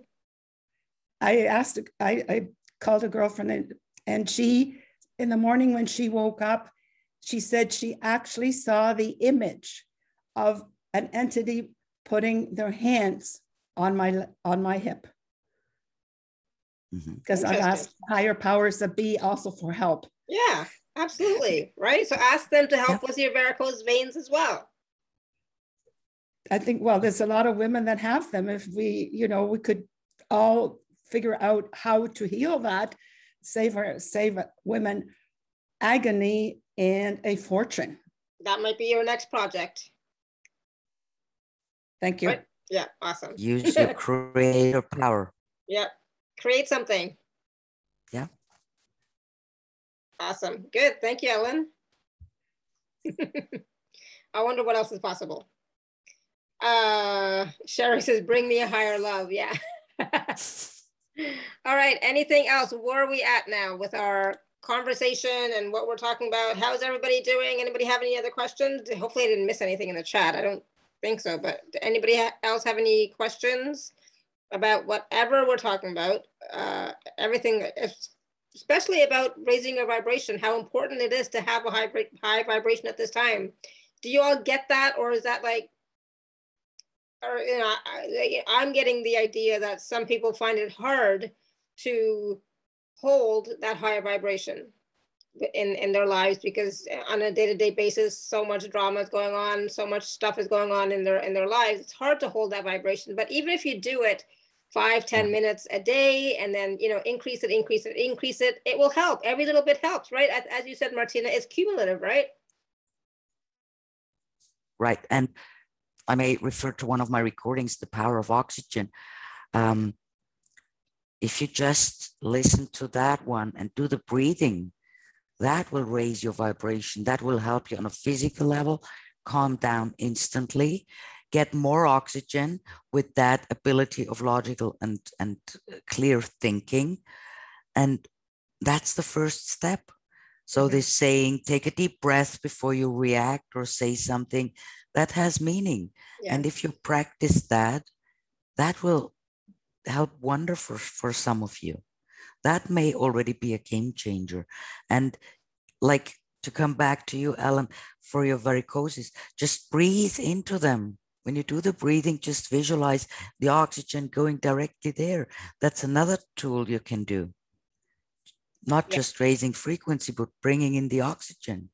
I asked, I, I called a girlfriend and, and she, in the morning when she woke up, she said she actually saw the image of an entity putting their hands on my on my hip because mm-hmm. I've asked higher powers to be also for help. Yeah, absolutely. Right. So ask them to help yeah. with your varicose veins as well. I think, well, there's a lot of women that have them. If we, you know, we could all figure out how to heal that, save her, save women agony and a fortune. That might be your next project. Thank you. Right? Yeah, awesome. Use your (laughs) creator power. Yeah, create something. Yeah. Awesome. Good. Thank you, Ellen. (laughs) I wonder what else is possible. Uh, Sherry says, bring me a higher love. Yeah. (laughs) All right. Anything else? Where are we at now with our conversation and what we're talking about? How's everybody doing? Anybody have any other questions? Hopefully, I didn't miss anything in the chat. I don't think so. But anybody else have any questions about whatever we're talking about? Uh, everything, especially about raising your vibration, how important it is to have a high, high vibration at this time. Do you all get that? Or is that like or you know, I, I'm getting the idea that some people find it hard to hold that higher vibration. in in their lives because on a day-to-day basis so much drama is going on so much stuff is going on in their in their lives. It's hard to hold that vibration. But even if you do it five ten mm-hmm. minutes a day and then you know increase it increase it increase it it will help. Every little bit helps right? As, as you said martina it's cumulative right? Right. And i may refer to one of my recordings the power of oxygen. Um, if you just listen to that one and do the breathing that will raise your vibration. That will help you on a physical level. Calm down instantly. Get more oxygen with that ability of logical and, and clear thinking. And that's the first step. So this saying, take a deep breath before you react or say something, that has meaning. Yeah. And if you practice that, that will help wonderful for some of you. That may already be a game changer. And like to come back to you, Ellen, for your varicoses, just breathe into them. When you do the breathing, just visualize the oxygen going directly there. That's another tool you can do. Not yeah. just raising frequency, but bringing in the oxygen.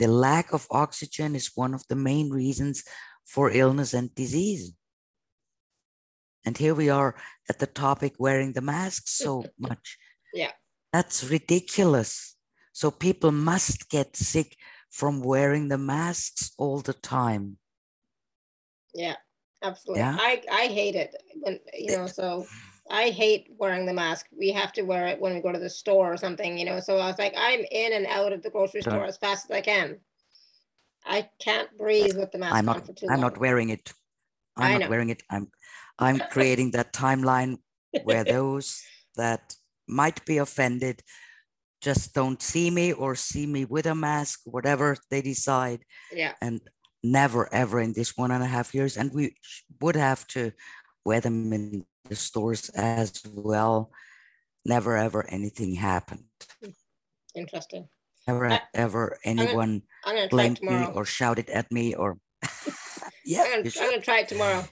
The lack of oxygen is one of the main reasons for illness and disease. And here we are at the topic wearing the mask so (laughs) much. Yeah. That's ridiculous. So people must get sick from wearing the masks all the time. Yeah, absolutely. Yeah. I I hate it when you know. So I hate wearing the mask. We have to wear it when we go to the store or something, you know. So I was like, I'm in and out of the grocery store as fast as I can. I can't breathe with the mask I'm not, I'm long. not wearing it. I'm I not know. wearing it. I'm I'm creating that timeline where (laughs) those that might be offended just don't see me or see me with a mask, whatever they decide. Yeah. And never ever in this one and a half years and we would have to wear them in the stores as well never ever anything happened interesting never I, ever anyone I'm gonna, I'm blamed me or shouted at me or (laughs) yeah I'm gonna, I'm gonna, try it tomorrow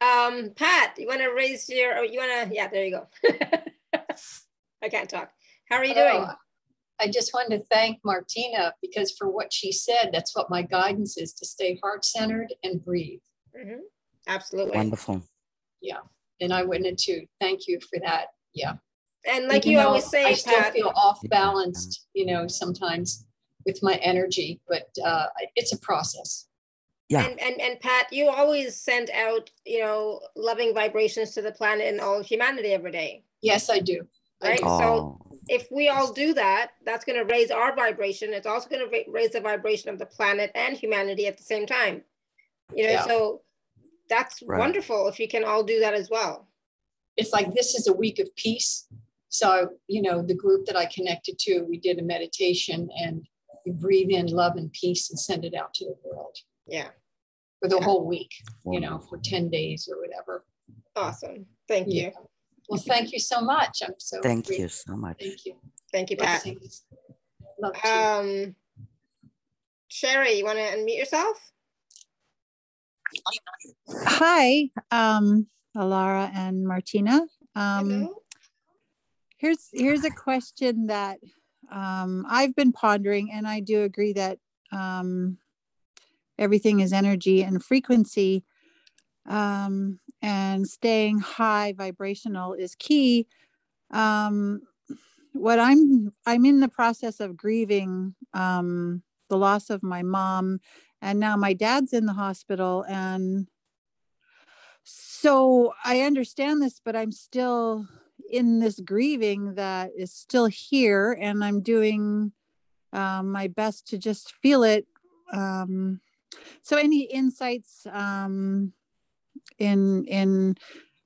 um pat you want to raise your you want to yeah there you go (laughs) i can't talk how are you doing oh, I just wanted to thank Martina because for what she said, that's what my guidance is to stay heart centered and breathe. Mm-hmm. Absolutely. Wonderful. Yeah. And I wanted to thank you for that. Yeah. And like Even you always say, I still Pat, feel off balanced, you know, sometimes with my energy, but uh, it's a process. Yeah. And, and and Pat, you always send out, you know, loving vibrations to the planet and all of humanity every day. Yes, I do. Right. Oh. So if we all do that, that's going to raise our vibration. It's also going to raise the vibration of the planet and humanity at the same time. You know, yeah. so that's right. wonderful if you can all do that as well. It's like this is a week of peace. So, you know, the group that I connected to, we did a meditation and we breathe in love and peace and send it out to the world. Yeah. For the yeah. whole week, you know, for 10 days or whatever. Awesome. Thank yeah. you. Well, thank you so much. I'm so thank grateful. you so much. Thank you. Thank you, Pat. Love um, Sherry, you want to unmute yourself? Hi, um, Alara and Martina. Um, Here's here's a question that um, I've been pondering, and I do agree that um, everything is energy and frequency. Um, and staying high vibrational is key. Um, what I'm I'm in the process of grieving um, the loss of my mom, and now my dad's in the hospital, and so I understand this, but I'm still in this grieving that is still here, and I'm doing um, my best to just feel it. Um, so, any insights um, in in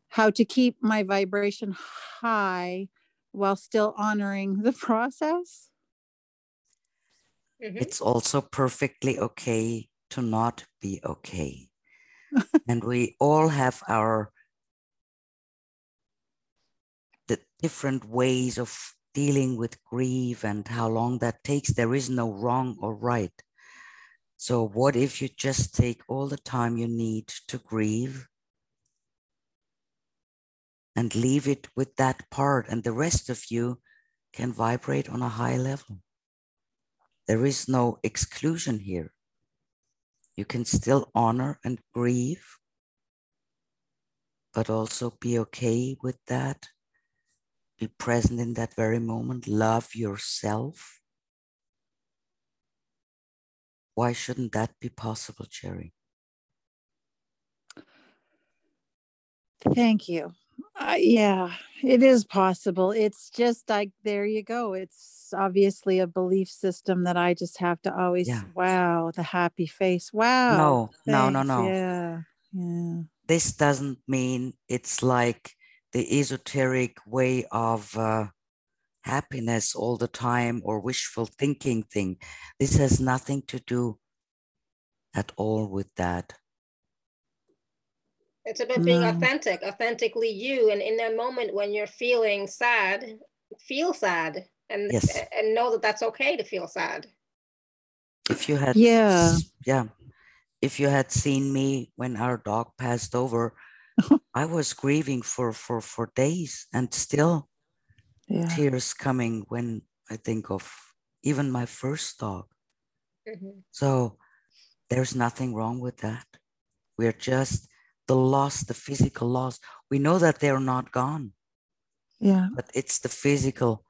how to keep my vibration high while still honoring the (laughs) process mm-hmm. it's also perfectly okay to not be okay (laughs) and we all have our the different ways of dealing with grief and how long that takes there is no wrong or right so what if you just take all the time you need to grieve and leave it with that part, and the rest of you can vibrate on a high level. There is no exclusion here. You can still honor and grieve, but also be okay with that. Be present in that very moment. Love yourself. Why shouldn't that be possible, Cherry? Thank you. Uh, yeah, it is possible. It's just like, there you go. It's obviously a belief system that I just have to always, yeah. wow, the happy face. Wow. No, no, no, no. Yeah. Yeah. This doesn't mean it's like the esoteric way of uh, happiness all the time or wishful thinking thing. This has nothing to do at all with that. It's about being authentic, authentically you. And in that moment when you're feeling sad, feel sad and yes. and know that that's okay to feel sad. If you had yeah yeah, if you had seen me when our dog passed over, (laughs) I was grieving for for for days and still yeah. tears coming when I think of even my first dog. Mm-hmm. So there's nothing wrong with that. We're just the loss, the physical loss. We know that they're not gone. Yeah. But it's the physical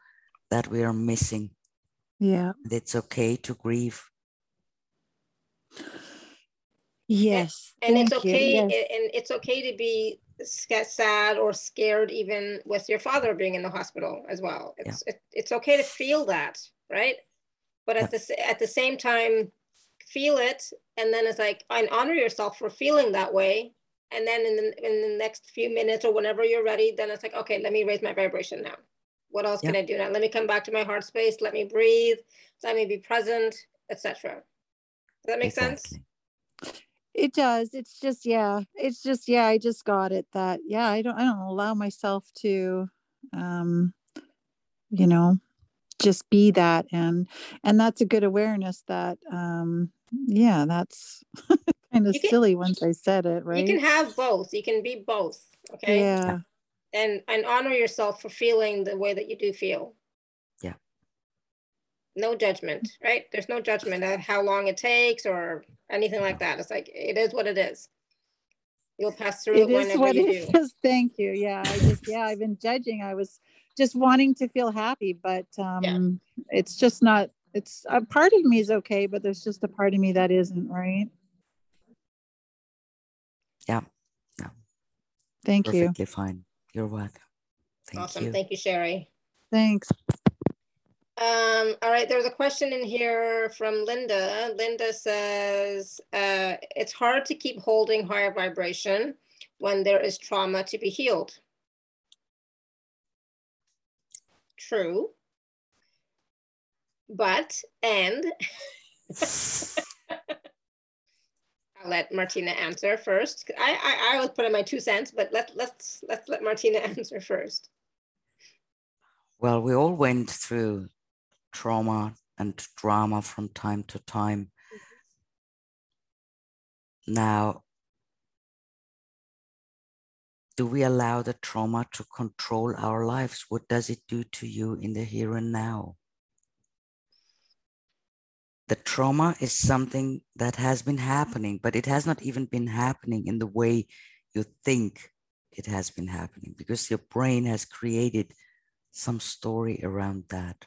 that we are missing. Yeah. And it's okay to grieve. Yes. And, and it's okay yes. and it's okay to be sad or scared even with your father being in the hospital as well. It's yeah. it, it's okay to feel that, right? But at yeah. the at the same time feel it and then it's like and honor yourself for feeling that way and then in the, in the next few minutes or whenever you're ready then it's like okay let me raise my vibration now. What else can i do now? Let me come back to my heart space. Let me breathe. Let me be present etc does that make exactly. sense it does. It's just yeah it's just yeah i just got it that yeah i don't i don't allow myself to um you know just be that. And and that's a good awareness that um yeah that's (laughs) kind of silly once i said it right? you can have both you can be both okay? Yeah. And and honor yourself for feeling the way that you do feel. Yeah. No judgment right? There's no judgment of how long it takes or anything like that. It's like it is what it is. You'll pass through it, it whenever what you it do. (laughs) is. thank you. Yeah i just yeah i've been judging. I was just wanting to feel happy but um yeah. it's just not it's a part of me is okay but there's just a part of me that isn't right yeah. No thank Perfectly you. Perfectly fine. You're welcome. Thank awesome. you. thank you sherry. Thanks. Um, all right, there's a question in here from Linda. Linda says, uh, it's hard to keep holding higher vibration when there is trauma to be healed. True. But, and, (laughs) (laughs) I'll let Martina answer first. I, I, I would put in my two cents, but let, let's, let's let Martina (laughs) answer first. Well, we all went through trauma and drama from time to time. Mm-hmm. Now, do we allow the trauma to control our lives? What does it do to you in the here and now? The trauma is something that has been happening, but it has not even been happening in the way you think it has been happening because your brain has created some story around that.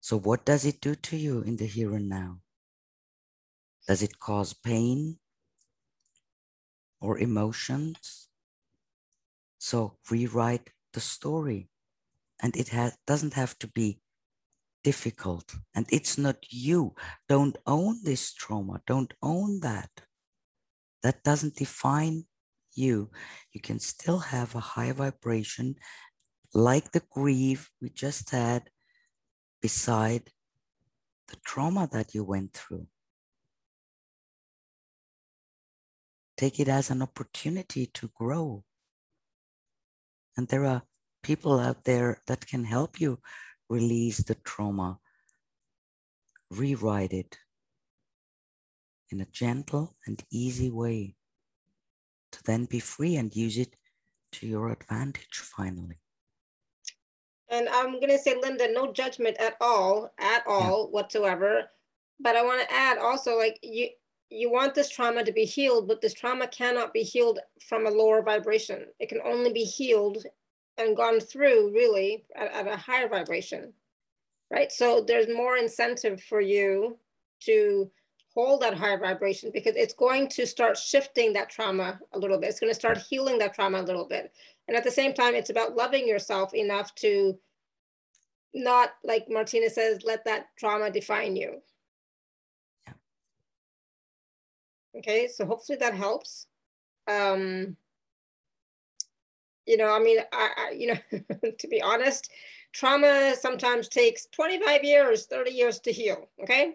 So, what does it do to you in the here and now? Does it cause pain? or emotions. So rewrite the story. And it has, doesn't have to be difficult. And it's not you. Don't own this trauma. Don't own that. That doesn't define you. You can still have a high vibration like the grief we just had beside the trauma that you went through. Take it as an opportunity to grow. And there are people out there that can help you release the trauma, rewrite it in a gentle and easy way to then be free and use it to your advantage finally. And I'm going to say, Linda, no judgment at all, at all yeah. whatsoever. But I want to add also, like you, you want this trauma to be healed, but this trauma cannot be healed from a lower vibration. It can only be healed and gone through really at, at a higher vibration, right? So there's more incentive for you to hold that higher vibration because it's going to start shifting that trauma a little bit. It's going to start healing that trauma a little bit. And at the same time, it's about loving yourself enough to not, like Martina says, let that trauma define you. Okay, so hopefully that helps. Um, you know, I mean, I, I you know, (laughs) to be honest, trauma sometimes takes 25 years, 30 years to heal. Okay.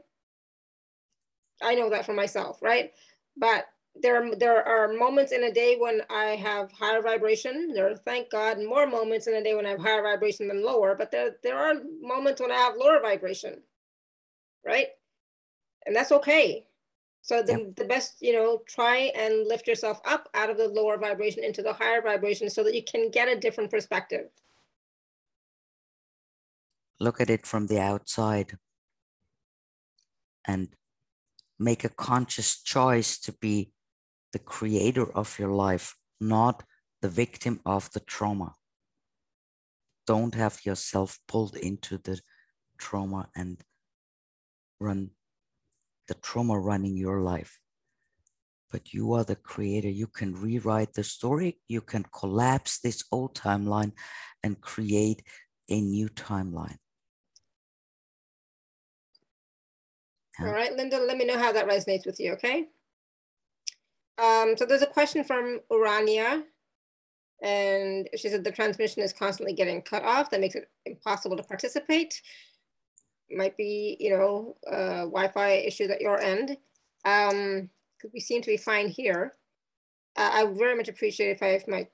I know that for myself, right? But there, there are moments in a day when I have higher vibration. There are, thank God, more moments in a day when I have higher vibration than lower, but there, there are moments when I have lower vibration, right? And that's okay. So the, yep. the best, you know, try and lift yourself up out of the lower vibration into the higher vibration so that you can get a different perspective. Look at it from the outside and make a conscious choice to be the creator of your life, not the victim of the trauma. Don't have yourself pulled into the trauma and run the trauma running your life. But you are the creator. You can rewrite the story. You can collapse this old timeline and create a new timeline. All right, Linda, let me know how that resonates with you, okay? Um, so there's a question from Urania, and she said the transmission is constantly getting cut off. That makes it impossible to participate might be, you know, uh, Wi-Fi issues at your end. Um, we seem to be fine here. Uh, I very much appreciate if I if my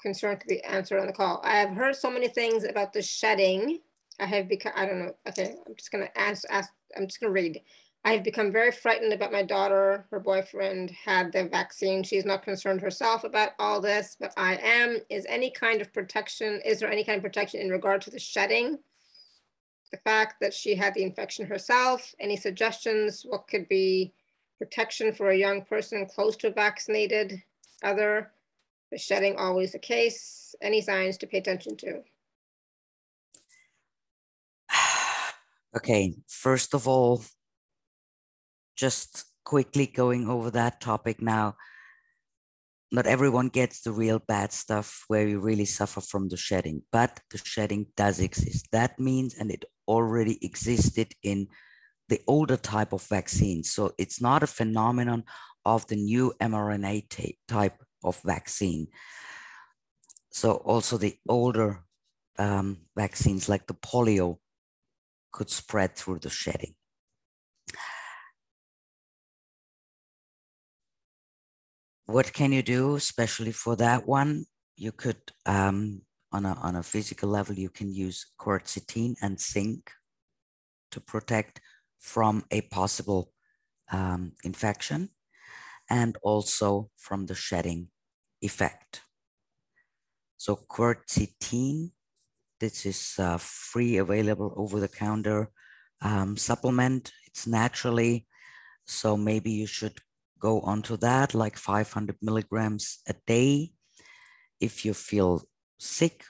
concern could be answered on the call. I have heard so many things about the shedding. I have become, I don't know, okay, I'm just gonna ask, ask I'm just gonna read. I have become very frightened about my daughter. Her boyfriend had the vaccine. She's not concerned herself about all this, but I am. Is any kind of protection, is there any kind of protection in regard to the shedding? The fact that she had the infection herself, any suggestions, what could be protection for a young person close to vaccinated, other, the shedding always the case, any signs to pay attention to? (sighs) Okay, first of all, just quickly going over that topic now. Not everyone gets the real bad stuff where you really suffer from the shedding, but the shedding does exist. That means, and it already existed in the older type of vaccine. So it's not a phenomenon of the new mRNA type of vaccine. So also the older um, vaccines like the polio could spread through the shedding. What can you do, especially for that one? You could um, on a, on a physical level, you can use quercetin and zinc to protect from a possible um, infection and also from the shedding effect. So quercetin, this is free available over the counter um, supplement. It's naturally, so maybe you should go onto that like 500 milligrams a day. If you feel sick,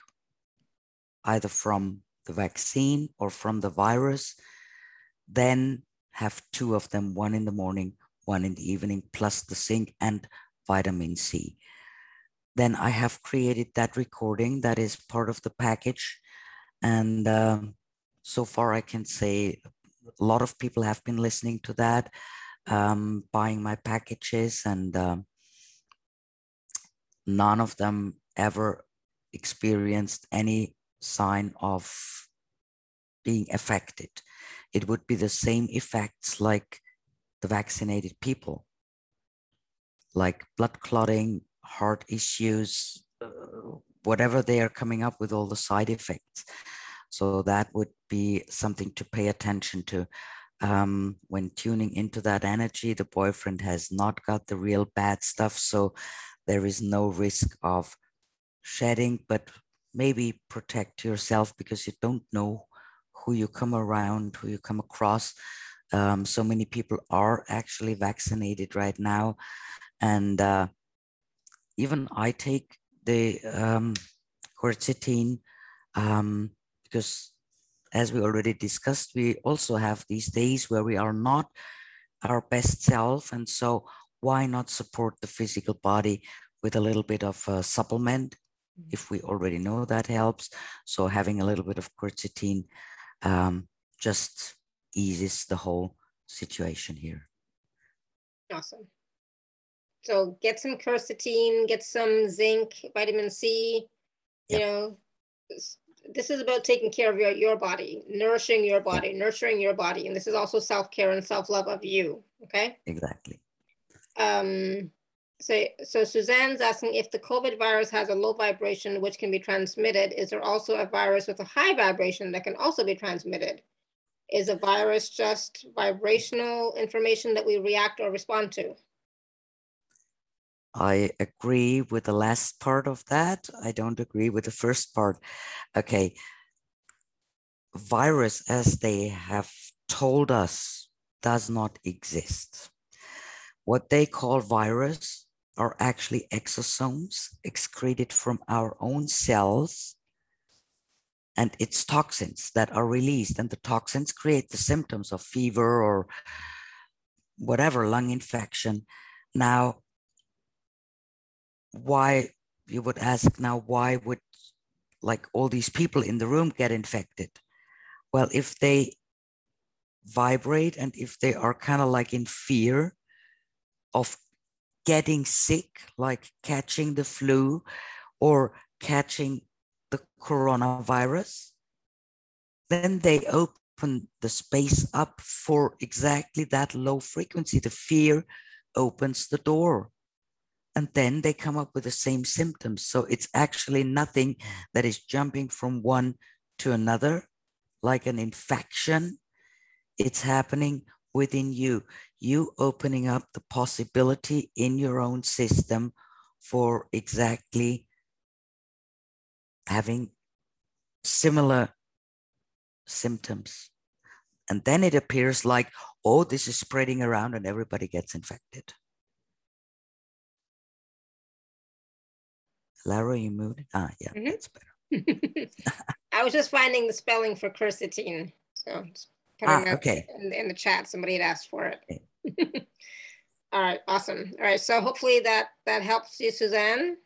either from the vaccine or from the virus, then have two of them, one in the morning, one in the evening, plus the zinc and vitamin C. Then I have created that recording that is part of the package. And um, so far, I can say a lot of people have been listening to that, um, buying my packages, and um, none of them ever experienced any sign of being affected. It would be the same effects like the vaccinated people, like blood clotting, heart issues, uh, whatever they are coming up with all the side effects. So that would be something to pay attention to. Um, when tuning into that energy, the boyfriend has not got the real bad stuff. So there is no risk of shedding, but maybe protect yourself because you don't know who you come around, who you come across. Um, so many people are actually vaccinated right now. And uh, even I take the um, quercetin um, because as we already discussed, we also have these days where we are not our best self. And so why not support the physical body with a little bit of a supplement mm-hmm. If we already know that helps. So having a little bit of quercetin um, just eases the whole situation here. Awesome. So get some quercetin, get some zinc, vitamin C, you yep. know, this is about taking care of your, your body, nourishing your body, nurturing your body. And this is also self-care and self-love of you. Okay. Exactly. Um, so, so Suzanne's asking if the COVID virus has a low vibration, which can be transmitted, is there also a virus with a high vibration that can also be transmitted? Is a virus just vibrational information that we react or respond to? I agree with the last part of that. I don't agree with the first part. Okay. Virus, as they have told us, does not exist. What they call virus are actually exosomes excreted from our own cells and it's toxins that are released and the toxins create the symptoms of fever or whatever lung infection. Now why you would ask now why would like all these people in the room get infected? Well if they vibrate and if they are kind of like in fear of getting sick like catching the flu or catching the coronavirus then they open the space up for exactly that low frequency the fear opens the door and then they come up with the same symptoms. So it's actually nothing that is jumping from one to another, like an infection. It's happening within you, you opening up the possibility in your own system for exactly having similar symptoms. And then it appears like, oh, this is spreading around and everybody gets infected. Lara, you moved? Ah, yeah, mm-hmm. that's better. (laughs) I was just finding the spelling for quercetin. So ah, okay. In, in, the chat, somebody had asked for it. Okay. (laughs) All right, awesome. All right, so hopefully that that helps you, Suzanne.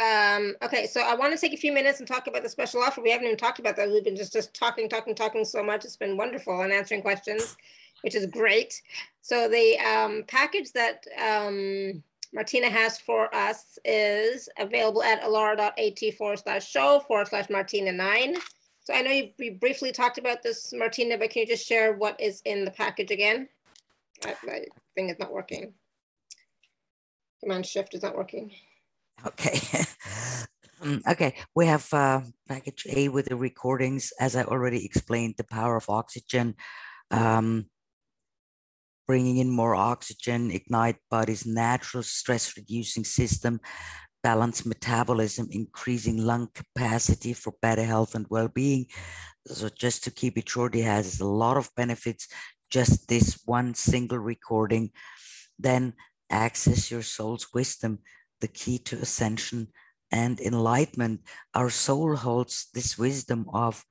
Um, okay, so I want to take a few minutes and talk about the special offer. We haven't even talked about that. We've been just, just talking, talking, talking so much. It's been wonderful and answering questions, which is great. So the um, package that um, Martina has for us is available at alara.at forward slash show forward slash Martina nine. So I know you we briefly talked about this, Martina, but can you just share what is in the package again? I, my thing is not working. Command shift is not working. Okay. Mm, (laughs) okay, we have uh, package A with the recordings, as I already explained, the power of oxygen. Um, bringing in more oxygen, ignite body's natural stress reducing system, balance metabolism, increasing lung capacity for better health and well being. So, just to keep it short, it has a lot of benefits. Just this one single recording. Then access your soul's wisdom, the key to ascension and enlightenment. Our soul holds this wisdom of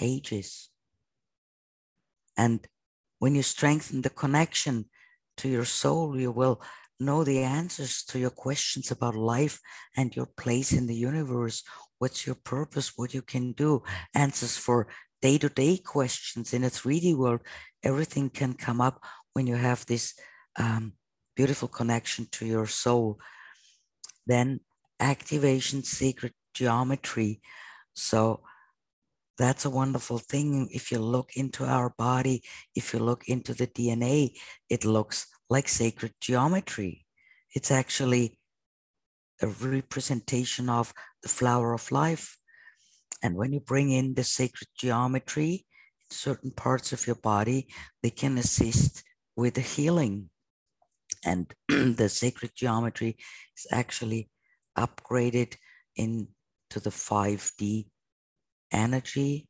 ages. And when you strengthen the connection to your soul, you will know the answers to your questions about life and your place in the universe. What's your purpose? What you can do? Answers for day to day questions in a 3D world. Everything can come up when you have this um, beautiful connection to your soul. Then activation sacred geometry. So that's a wonderful thing. If you look into our body, if you look into the DNA, it looks like sacred geometry. It's actually a representation of the flower of life. And when you bring in the sacred geometry in certain parts of your body, they can assist with the healing. And (clears throat) the sacred geometry is actually upgraded into the 5D energy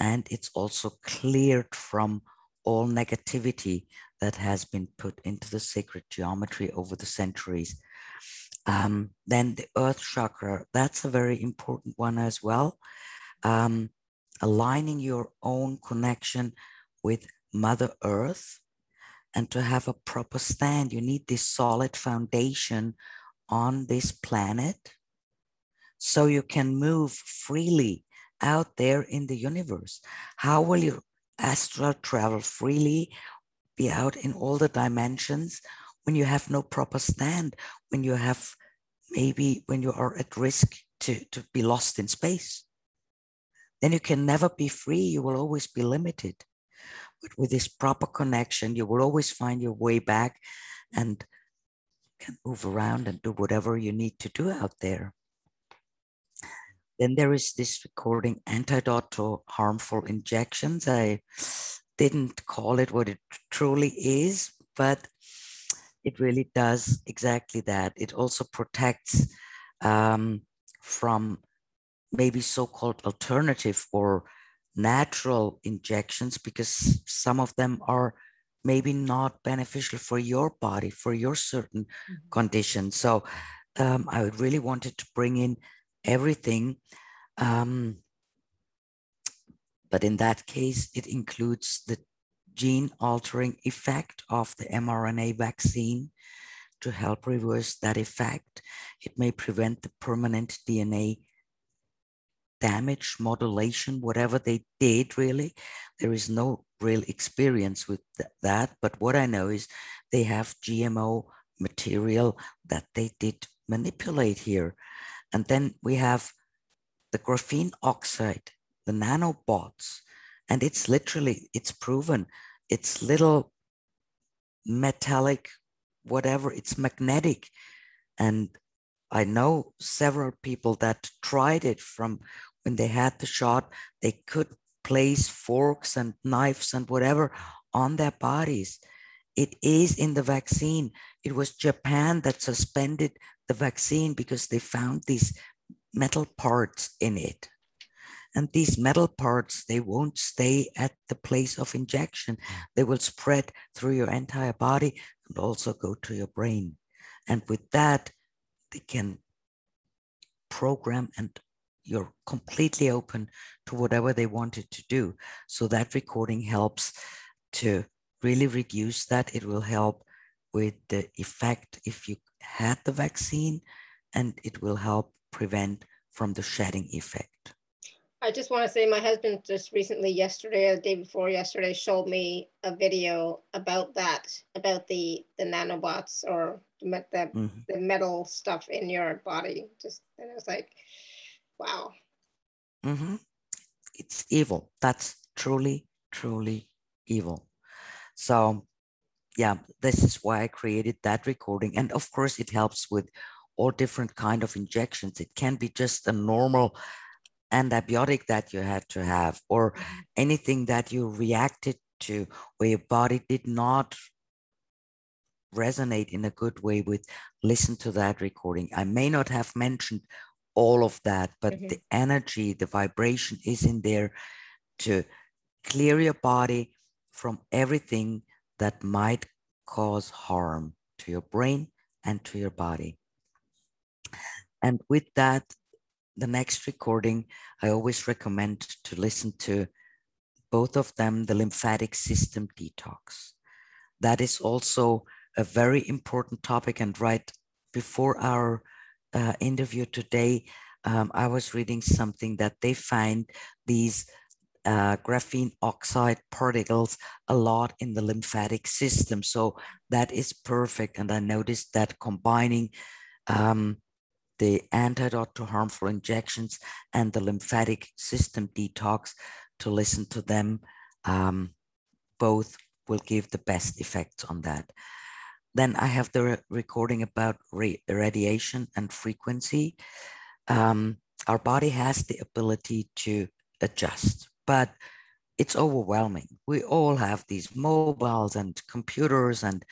and it's also cleared from all negativity that has been put into the sacred geometry over the centuries. Um, then the earth chakra, that's a very important one as well. Um, aligning your own connection with Mother Earth and to have a proper stand, you need this solid foundation on this planet so you can move freely out there in the universe. How will you astral travel freely, be out in all the dimensions when you have no proper stand, when you have maybe when you are at risk to, to be lost in space? Then you can never be free, you will always be limited. But with this proper connection, you will always find your way back and can move around and do whatever you need to do out there. Then there is this recording antidote to harmful injections. I didn't call it what it truly is, but it really does exactly that. It also protects um, from maybe so-called alternative or natural injections because some of them are maybe not beneficial for your body for your certain mm-hmm. conditions so um, i really wanted to bring in everything. Um, but in that case, it includes the gene altering effect of the mRNA vaccine to help reverse that effect. It may prevent the permanent DNA damage, modulation, whatever they did, really. There is no real experience with th that. But what I know is they have GMO material that they did manipulate here. And then we have the graphene oxide, the nanobots, and it's literally, it's proven, it's little metallic, whatever, it's magnetic. And I know several people that tried it from when they had the shot, they could place forks and knives and whatever on their bodies. It is in the vaccine. It was Japan that suspended the vaccine because they found these metal parts in it. And these metal parts, they won't stay at the place of injection. They will spread through your entire body and also go to your brain. And with that, they can program and you're completely open to whatever they wanted to do. So that recording helps to really reduce that. It will help with the effect if you had the vaccine and it will help prevent from the shedding effect. I just want to say my husband just recently yesterday or the day before yesterday showed me a video about that about the the nanobots or the, the, mm-hmm. the metal stuff in your body just and it was like wow mm-hmm. it's evil that's truly truly evil so yeah, this is why I created that recording. And of course, it helps with all different kind of injections. It can be just a normal antibiotic that you had to have, or mm-hmm. anything that you reacted to where your body did not resonate in a good way with. Listen to that recording. I may not have mentioned all of that, but mm-hmm. the energy, the vibration is in there to clear your body from everything that might cause harm to your brain and to your body. And with that, the next recording, I always recommend to listen to both of them, the lymphatic system detox. That is also a very important topic. And right before our uh, interview today, um, I was reading something that they find these uh, graphene oxide particles a lot in the lymphatic system. So that is perfect. And I noticed that combining um, the antidote to harmful injections and the lymphatic system detox to listen to them, um, both will give the best effects on that. Then I have the re recording about radiation and frequency. Um, our body has the ability to adjust but it's overwhelming. We all have these mobiles and computers and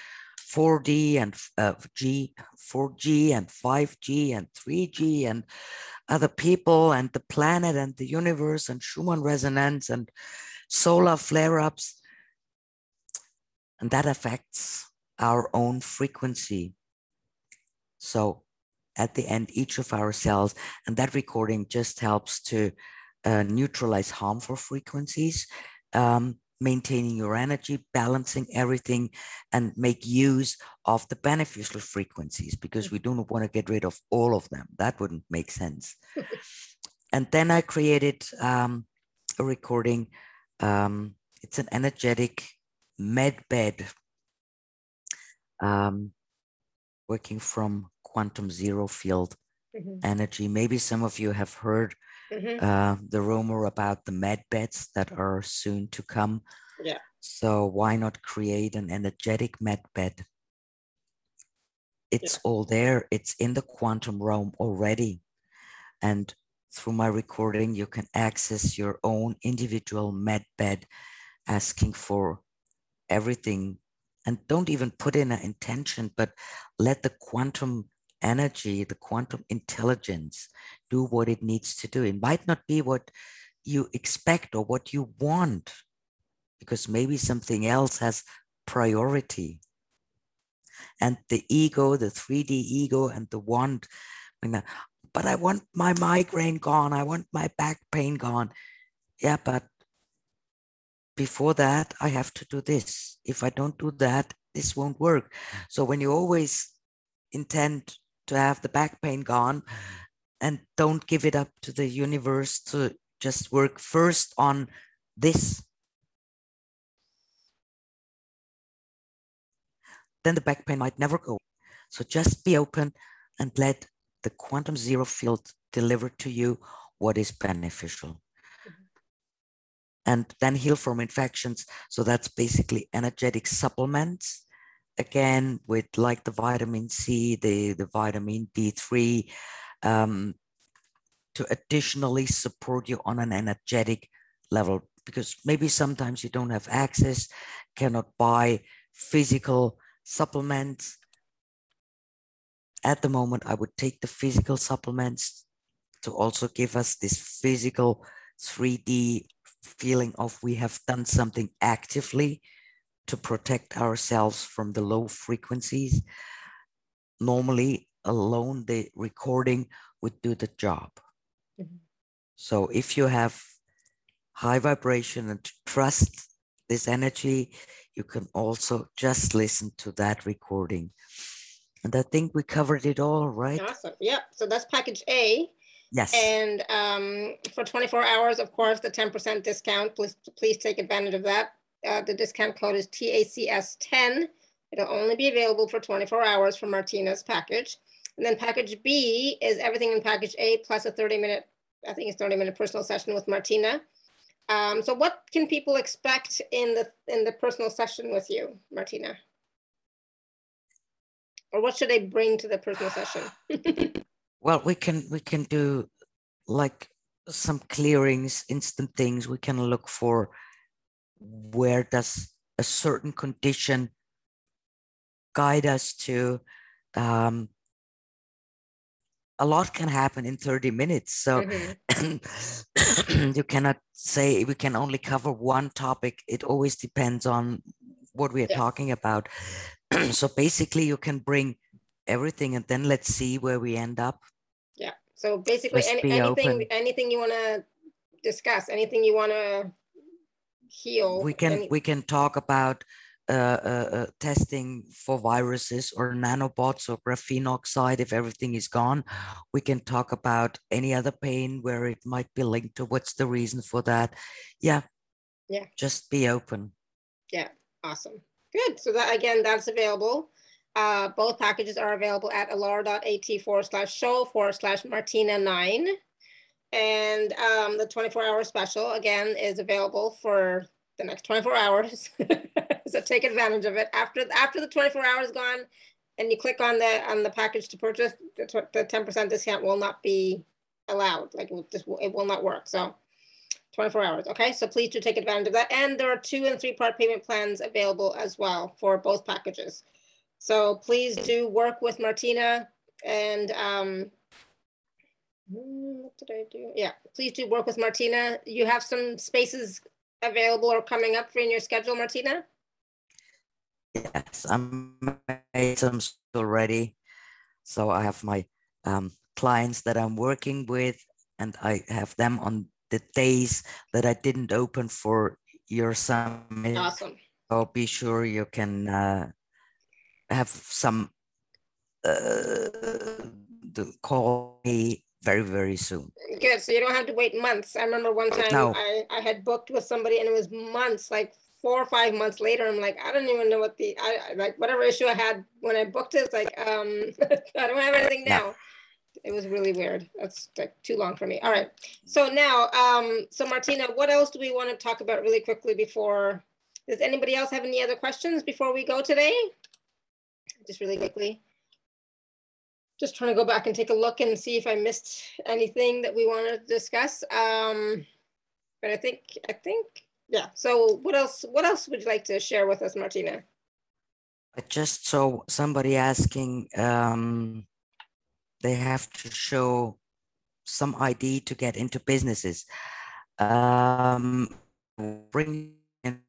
4D and uh, G, 4G and 5G and 3G and other people and the planet and the universe and Schumann resonance and solar flare ups. And that affects our own frequency. So at the end, each of our cells, and that recording just helps to uh, neutralize harmful frequencies, um, maintaining your energy, balancing everything, and make use of the beneficial frequencies because we don't want to get rid of all of them. That wouldn't make sense. (laughs) and then I created um, a recording. Um, it's an energetic med bed um, working from quantum zero field mm-hmm. energy. Maybe some of you have heard mm-hmm. uh, the rumor about the med beds that are soon to come. Yeah. So why not create an energetic med bed? It's yeah. all there. It's in the quantum realm already. And through my recording, you can access your own individual med bed, asking for everything. And don't even put in an intention, but let the quantum energy, the quantum intelligence do what it needs to do. It might not be what you expect or what you want, because maybe something else has priority. And the ego, the 3D ego, and the want, but I want my migraine gone. I want my back pain gone. Yeah, but before that, I have to do this. If I don't do that, this won't work. So when you always intend to have the back pain gone and don't give it up to the universe to just work first on this. Then the back pain might never go. So just be open and let the quantum zero field deliver to you what is beneficial. Mm-hmm. And then heal from infections. So that's basically energetic supplements again with like the vitamin C, the, the vitamin D3, um, to additionally support you on an energetic level because maybe sometimes you don't have access, cannot buy physical supplements. At the moment, I would take the physical supplements to also give us this physical 3D feeling of we have done something actively to protect ourselves from the low frequencies. Normally, alone, the recording would do the job. Mm-hmm. So if you have high vibration and trust this energy, you can also just listen to that recording. And I think we covered it all, right? Awesome. Yeah. So that's package A. Yes. And um, for 24 hours, of course, the 10% discount. Please, please take advantage of that. Uh, the discount code is TACS10. It'll only be available for 24 hours for Martina's package. And then package B is everything in package A plus a 30 minute, I think it's 30 minute personal session with Martina. Um, so what can people expect in the in the personal session with you, Martina? Or what should they bring to the personal session? (laughs) well, we can we can do like some clearings, instant things. We can look for where does a certain condition guide us to um, a lot can happen in 30 minutes so mm-hmm. (clears throat) you cannot say we can only cover one topic it always depends on what we are yes. talking about (clears throat) so basically you can bring everything and then let's see where we end up yeah so basically any, anything open. anything you want to discuss anything you want to heal. We can we can talk about uh, uh, uh, testing for viruses or nanobots or graphene oxide if everything is gone. We can talk about any other pain where it might be linked to what's the reason for that. Yeah. Yeah. Just be open. Yeah. Awesome. Good. So that again, that's available. Uh, both packages are available at alara.at forward slash show forward slash martina nine. And um, the 24 hour special again is available for the next 24 hours. (laughs) so take advantage of it. After after the 24 hours gone and you click on the on the package to purchase, the 10% discount will not be allowed. Like it will, it will not work. So 24 hours. Okay, so please do take advantage of that. And there are two and three part payment plans available as well for both packages. So please do work with Martina and um, what did I do? Yeah, please do work with Martina. You have some spaces available or coming up for in your schedule, Martina? Yes, I'm made some already. So I have my um, clients that I'm working with, and I have them on the days that I didn't open for your summit. Awesome. So be sure you can uh, have some uh, call me very, very soon. Good. So you don't have to wait months. I remember one time no. I, I had booked with somebody and it was months, like four or five months later. I'm like, I don't even know what the, I like whatever issue I had when I booked it. It's like, um, (laughs) I don't have anything now. No. It was really weird. That's like too long for me. All right. So now, um, so Martina, what else do we want to talk about really quickly before, does anybody else have any other questions before we go today? Just really quickly just trying to go back and take a look and see if I missed anything that we want to discuss. Um, but I think, I think, yeah. So what else, what else would you like to share with us, Martina? I just saw somebody asking, um, they have to show some ID to get into businesses. Um, bring in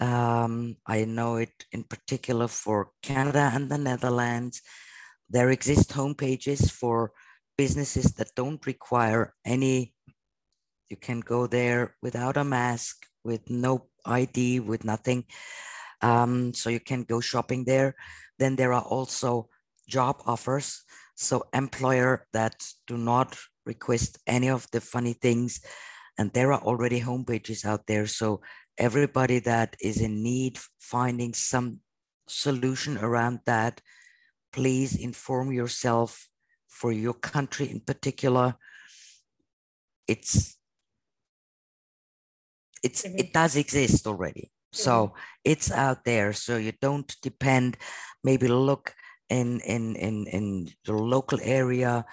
um, I know it in particular for Canada and the Netherlands. There exist homepages for businesses that don't require any, you can go there without a mask, with no ID, with nothing. Um, so you can go shopping there. Then there are also job offers. So employer that do not request any of the funny things. And there are already homepages out there. So everybody that is in need finding some solution around that please inform yourself for your country in particular it's it's mm-hmm. it does exist already so mm-hmm. it's out there so you don't depend maybe look in in in in your local area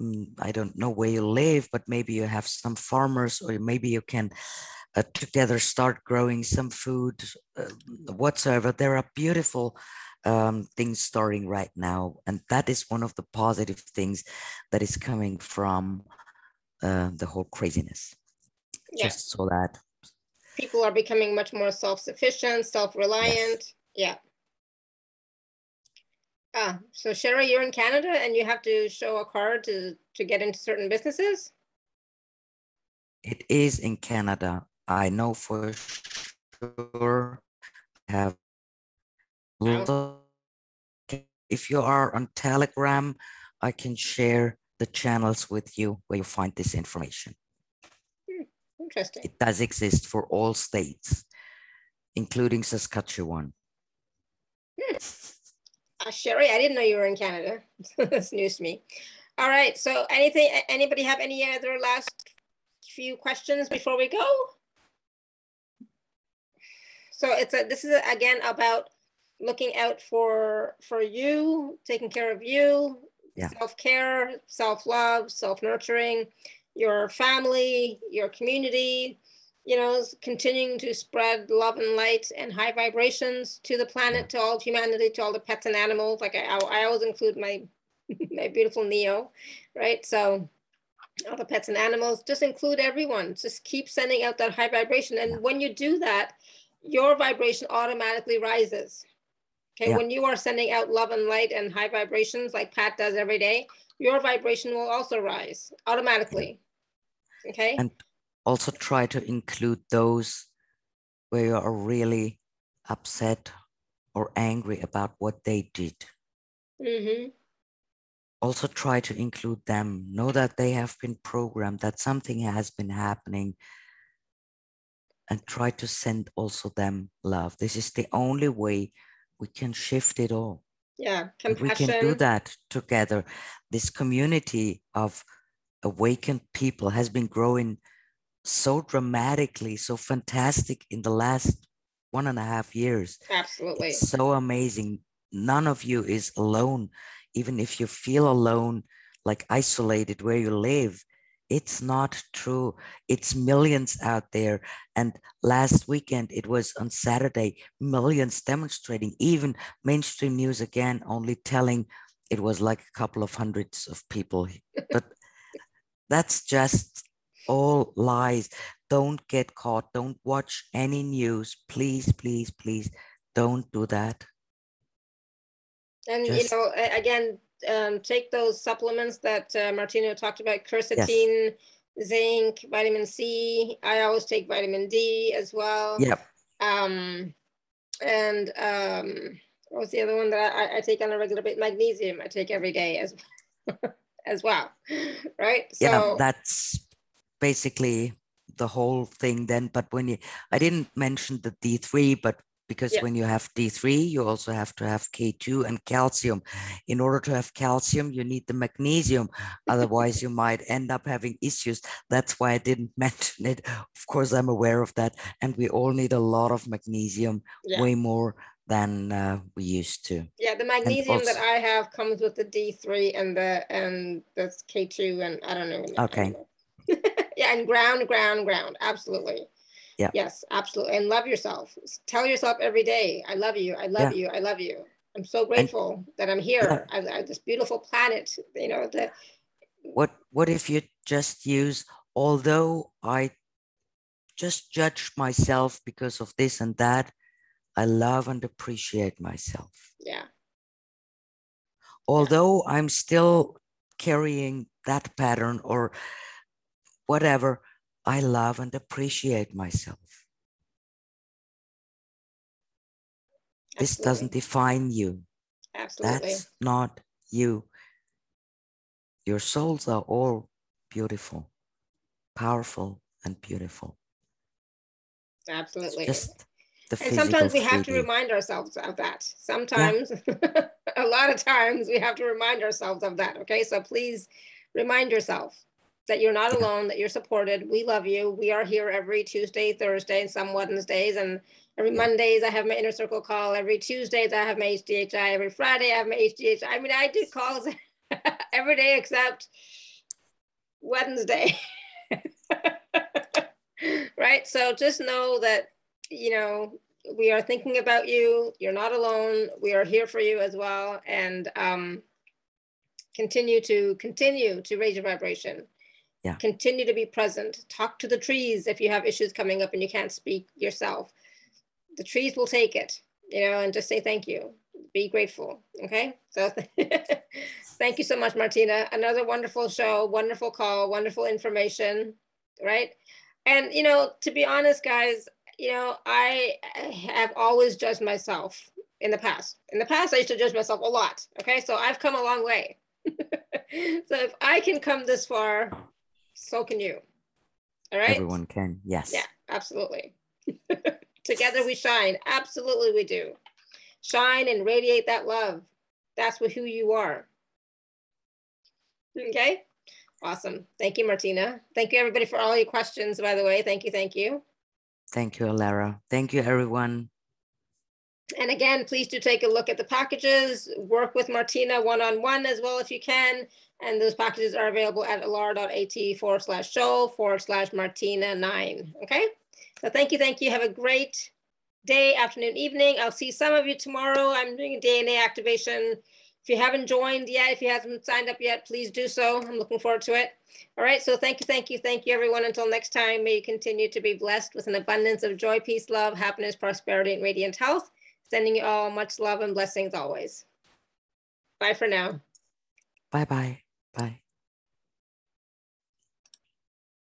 mm, i don't know where you live but maybe you have some farmers or maybe you can uh, together start growing some food uh, whatsoever. There are beautiful um, things starting right now. And that is one of the positive things that is coming from uh, the whole craziness. Yeah. Just so that people are becoming much more self-sufficient, self-reliant. Yes. Yeah. Ah, so Sherry, you're in Canada and you have to show a card to, to get into certain businesses? It is in Canada. I know for sure have if you are on Telegram, I can share the channels with you where you find this information. Hmm, interesting. It does exist for all states, including Saskatchewan. Hmm. Uh, Sherry, I didn't know you were in Canada. (laughs) That's news to me. All right. So anything, anybody have any other last few questions before we go? So it's a, this is again about looking out for for you, taking care of you, yeah. self-care, self-love, self-nurturing, your family, your community, you know, continuing to spread love and light and high vibrations to the planet, to all humanity, to all the pets and animals. Like I, I always include my (laughs) my beautiful Neo, right? So all the pets and animals, just include everyone. Just keep sending out that high vibration. And when you do that, your vibration automatically rises. Okay, yeah. when you are sending out love and light and high vibrations like Pat does every day, your vibration will also rise automatically. Okay. And also try to include those where you are really upset or angry about what they did. Mm-hmm. Also try to include them. Know that they have been programmed, that something has been happening and try to send also them love. This is the only way we can shift it all. Yeah, compassion. we can do that together. This community of awakened people has been growing so dramatically, so fantastic in the last one and a half years. Absolutely. It's so amazing. None of you is alone. Even if you feel alone, like isolated where you live, it's not true. It's millions out there. And last weekend, it was on Saturday, millions demonstrating, even mainstream news again, only telling it was like a couple of hundreds of people. But (laughs) that's just all lies. Don't get caught. Don't watch any news. Please, please, please don't do that. And just, you know, again, um, take those supplements that uh, Martina talked about: quercetin, yes. zinc, vitamin C. I always take vitamin D as well. Yep. Um, and um, what was the other one that I, I take on a regular basis? Magnesium. I take every day as (laughs) as well, right? So yeah, that's basically the whole thing. Then, but when you, I didn't mention the D three, but because yeah. when you have D3, you also have to have K2 and calcium. In order to have calcium, you need the magnesium. Otherwise, you might end up having issues. That's why I didn't (laughs) mention it. Of course, I'm aware of that. And we all need a lot of magnesium, yeah. way more than uh, we used to. Yeah, the magnesium also, that I have comes with the D3 and the and the K2 and I don't know. Okay. (laughs) yeah, and ground, ground, ground. Absolutely. Yeah. Yes, absolutely. And love yourself. Tell yourself every day, I love you. I love yeah. you. I love you. I'm so grateful and, that I'm here yeah. on, this beautiful planet. You know, that what what if you just use although I just judge myself because of this and that, I love and appreciate myself. Yeah. Although yeah. I'm still carrying that pattern or whatever, I love and appreciate myself. Absolutely. This doesn't define you. Absolutely. That's not you. Your souls are all beautiful, powerful, and beautiful. Absolutely. It's just and sometimes we have to remind ourselves of that. Sometimes, yeah. (laughs) a lot of times, we have to remind ourselves of that. Okay. So please remind yourself that you're not alone, that you're supported. We love you. We are here every Tuesday, Thursday, and some Wednesdays. And every Mondays, I have my inner circle call. Every Tuesdays, I have my HDHI. Every Friday, I have my HDHI. I mean, I do calls (laughs) every day except Wednesday. (laughs) right. So just know that, you know, we are thinking about you. You're not alone. We are here for you as well. And um, continue to continue to raise your vibration yeah. Continue to be present. Talk to the trees if you have issues coming up and you can't speak yourself. The trees will take it, you know, and just say thank you. Be grateful. Okay. So (laughs) thank you so much, Martina. Another wonderful show, wonderful call, wonderful information. Right. And, you know, to be honest, guys, you know, I have always judged myself in the past. In the past, I used to judge myself a lot. Okay. So I've come a long way. (laughs) so if I can come this far, so can you. All right. Everyone can. Yes. Yeah, absolutely. (laughs) Together we shine. Absolutely we do. Shine and radiate that love. That's what, who you are. Okay. Awesome. Thank you, Martina. Thank you, everybody, for all your questions, by the way. Thank you. Thank you. Thank you, Alara. Thank you, everyone. And again, please do take a look at the packages. Work with Martina one-on-one -on -one as well if you can. And those packages are available at alara.at forward slash show forward slash Martina nine. Okay. So thank you. Thank you. Have a great day, afternoon, evening. I'll see some of you tomorrow. I'm doing a DNA activation. If you haven't joined yet, if you haven't signed up yet, please do so. I'm looking forward to it. All right. So thank you. Thank you. Thank you, everyone. Until next time, may you continue to be blessed with an abundance of joy, peace, love, happiness, prosperity, and radiant health. Sending you all much love and blessings always. Bye for now. Bye bye. Bye.